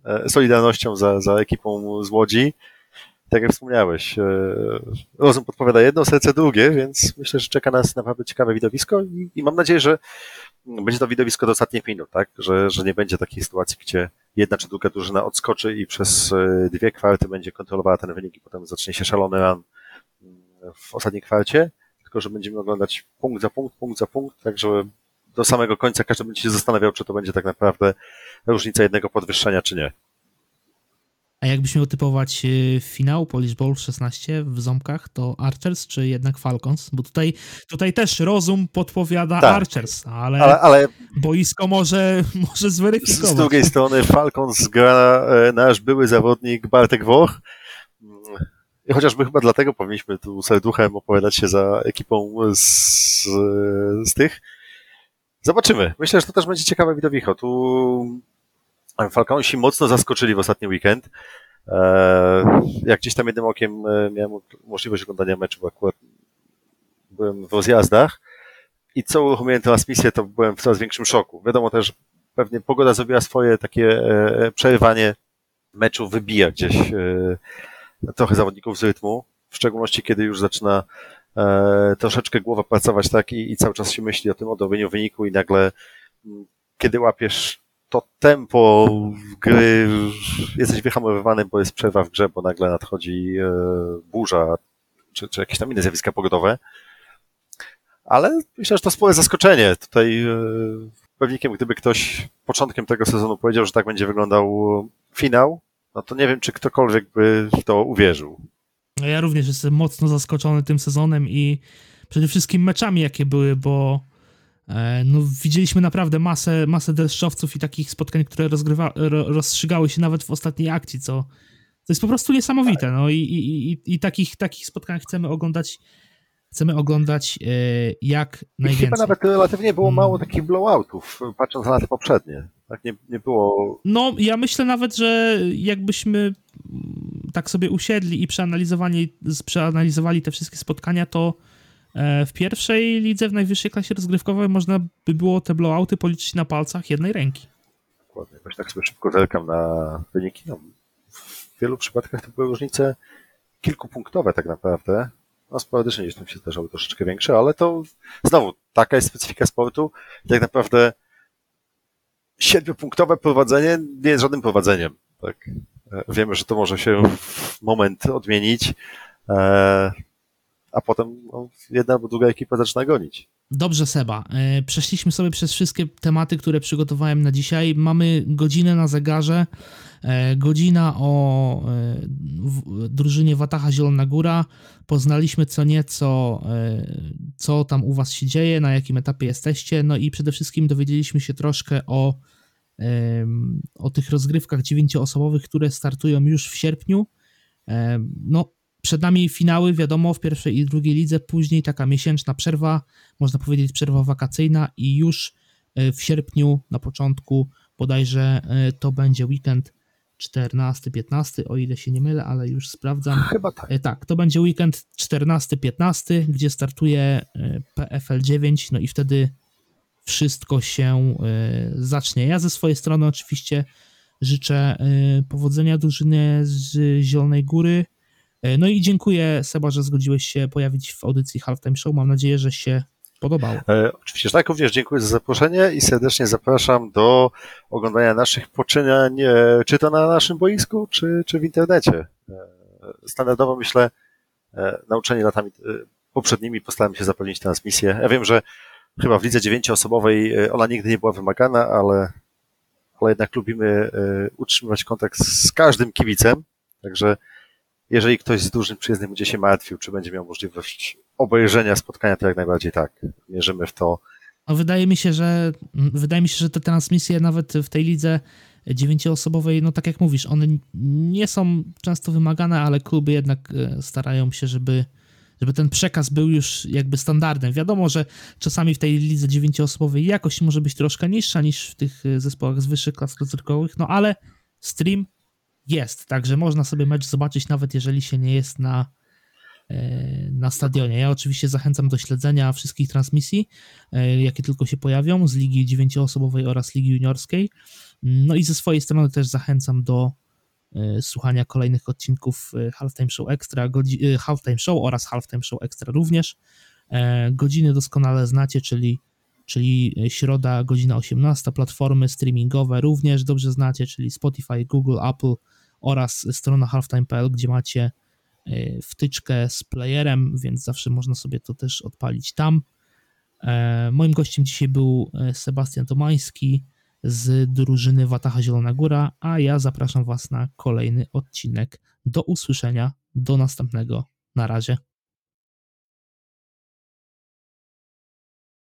e, solidarnością za, za ekipą z Łodzi. Tak jak wspomniałeś, e, rozum podpowiada jedno, serce drugie, więc myślę, że czeka nas naprawdę ciekawe widowisko i, i mam nadzieję, że będzie to widowisko do ostatnich minut, tak? Że, że nie będzie takiej sytuacji, gdzie jedna czy druga drużyna odskoczy i przez e, dwie kwarty będzie kontrolowała ten wynik i potem zacznie się szalony run mm, w ostatniej kwarcie, tylko że będziemy oglądać punkt za punkt, punkt za punkt, tak że do samego końca każdy będzie się zastanawiał, czy to będzie tak naprawdę różnica jednego podwyższenia, czy nie.
A jakbyś miał typować y, finał Polish Bowl 16 w Ząbkach, to Archers czy jednak Falcons? Bo tutaj, tutaj też rozum podpowiada
Tak.
Archers, ale,
Ale, ale
boisko może, może
z,
zweryfikować.
z drugiej strony Falcons gra e, nasz były zawodnik Bartek Woch. Mm, I chociażby chyba dlatego powinniśmy tu serduchem opowiadać się za ekipą z, z tych. Zobaczymy. Myślę, że to też będzie ciekawe widowisko. Tu Falconsi mocno zaskoczyli w ostatni weekend. E, Jak gdzieś tam jednym okiem e, miałem możliwość oglądania meczu, bo akurat byłem w rozjazdach i co uruchomiłem transmisję, to byłem w coraz większym szoku. Wiadomo też, pewnie pogoda zrobiła swoje takie e, przerywanie meczu, wybija gdzieś trochę zawodników z rytmu, w szczególności kiedy już zaczyna troszeczkę głowa pracować tak i, i cały czas się myśli o tym odrobieniu wyniku i nagle m, kiedy łapiesz to tempo gry, jesteś wyhamowywany, bo jest przerwa w grze, bo nagle nadchodzi e, burza czy, czy jakieś tam inne zjawiska pogodowe. Ale myślę, że to spore zaskoczenie. Tutaj e, pewnikiem, gdyby ktoś początkiem tego sezonu powiedział, że tak będzie wyglądał finał, no to nie wiem, czy ktokolwiek by w to uwierzył.
No Ja również jestem mocno zaskoczony tym sezonem i przede wszystkim meczami, jakie były, bo no, widzieliśmy naprawdę masę, masę deszczowców i takich spotkań, które rozgrywa, ro, rozstrzygały się nawet w ostatniej akcji, co to jest po prostu niesamowite. No i, i, i, i takich, takich spotkań chcemy oglądać, chcemy oglądać e, jak
I
najwięcej.
chyba nawet relatywnie było
Mm.
mało takich blowoutów, patrząc na lata poprzednie. Tak nie, nie było.
No, ja myślę nawet, że jakbyśmy mm, tak sobie usiedli i przeanalizowali, przeanalizowali te wszystkie spotkania, to e, w pierwszej lidze, w najwyższej klasie rozgrywkowej można by było te blowouty policzyć na palcach jednej ręki.
Dokładnie, jakoś tak sobie szybko zerkam na wyniki. No, w wielu przypadkach to były różnice kilkupunktowe tak naprawdę. No sporadycznie gdzieś tam się zdarzały troszeczkę większe, ale to znowu taka jest specyfika sportu. Tak naprawdę siedmiopunktowe prowadzenie nie jest żadnym prowadzeniem. Tak? E, Wiemy, że to może się w moment odmienić, e, a potem no, jedna albo druga ekipa zaczyna gonić.
Dobrze, Seba. E, Przeszliśmy sobie przez wszystkie tematy, które przygotowałem na dzisiaj. Mamy godzinę na zegarze. E, godzina o e, drużynie Wataha Zielona Góra. Poznaliśmy co nieco, co tam u was się dzieje, na jakim etapie jesteście, no i przede wszystkim dowiedzieliśmy się troszkę o, o tych rozgrywkach dziewięcioosobowych, które startują już w sierpniu. No, przed nami finały, wiadomo, w pierwszej i drugiej lidze, później taka miesięczna przerwa, można powiedzieć przerwa wakacyjna i już e, w sierpniu na początku bodajże e, to będzie weekend 14-15, o ile się nie mylę, ale już sprawdzam.
Chyba tak.
E, Tak, to będzie weekend 14-15, gdzie startuje PFL 9, no i wtedy wszystko się zacznie. Ja ze swojej strony oczywiście życzę powodzenia drużynie z Zielonej Góry. E, No i dziękuję Seba, że zgodziłeś się pojawić w audycji Halftime Show. Mam nadzieję, że się podobało.
E, oczywiście, że tak, również dziękuję za zaproszenie i serdecznie zapraszam do oglądania naszych poczynań, e, czy to na naszym boisku, czy, czy w internecie. E, standardowo myślę, e, nauczeni latami poprzednimi postaram się zapewnić transmisję. Ja wiem, że chyba w lidze dziewięcioosobowej ona nigdy nie była wymagana, ale, ale jednak lubimy utrzymywać kontakt z każdym kibicem, także jeżeli ktoś z dużym przyjezdnym będzie się martwił, czy będzie miał możliwość obejrzenia spotkania, to jak najbardziej tak. Mierzymy w to.
No, wydaje mi się, że wydaje mi się, że te transmisje nawet w tej lidze dziewięcioosobowej, no tak jak mówisz, one nie są często wymagane, ale kluby jednak e, starają się, żeby, żeby ten przekaz był już jakby standardem. Wiadomo, że czasami w tej lidze dziewięcioosobowej jakość może być troszkę niższa niż w tych e, zespołach z wyższych klas rozrywkowych, no ale stream jest, także można sobie mecz zobaczyć nawet jeżeli się nie jest na e, na stadionie. Ja oczywiście zachęcam do śledzenia wszystkich transmisji, e, jakie tylko się pojawią z ligi dziewięcioosobowej oraz ligi juniorskiej. No i ze swojej strony też zachęcam do e, słuchania kolejnych odcinków Halftime Show Extra, godzi- Halftime Show oraz Halftime Show Extra również. Godziny doskonale znacie, czyli, czyli środa, godzina 18, platformy streamingowe również dobrze znacie, czyli Spotify, Google, Apple oraz strona halftime.pl, gdzie macie e, wtyczkę z playerem, więc zawsze można sobie to też odpalić tam. E, Moim gościem dzisiaj był e, Sebastian Tomański z drużyny Wataha Zielona Góra, a ja zapraszam Was na kolejny odcinek. Do usłyszenia, do następnego. Na razie.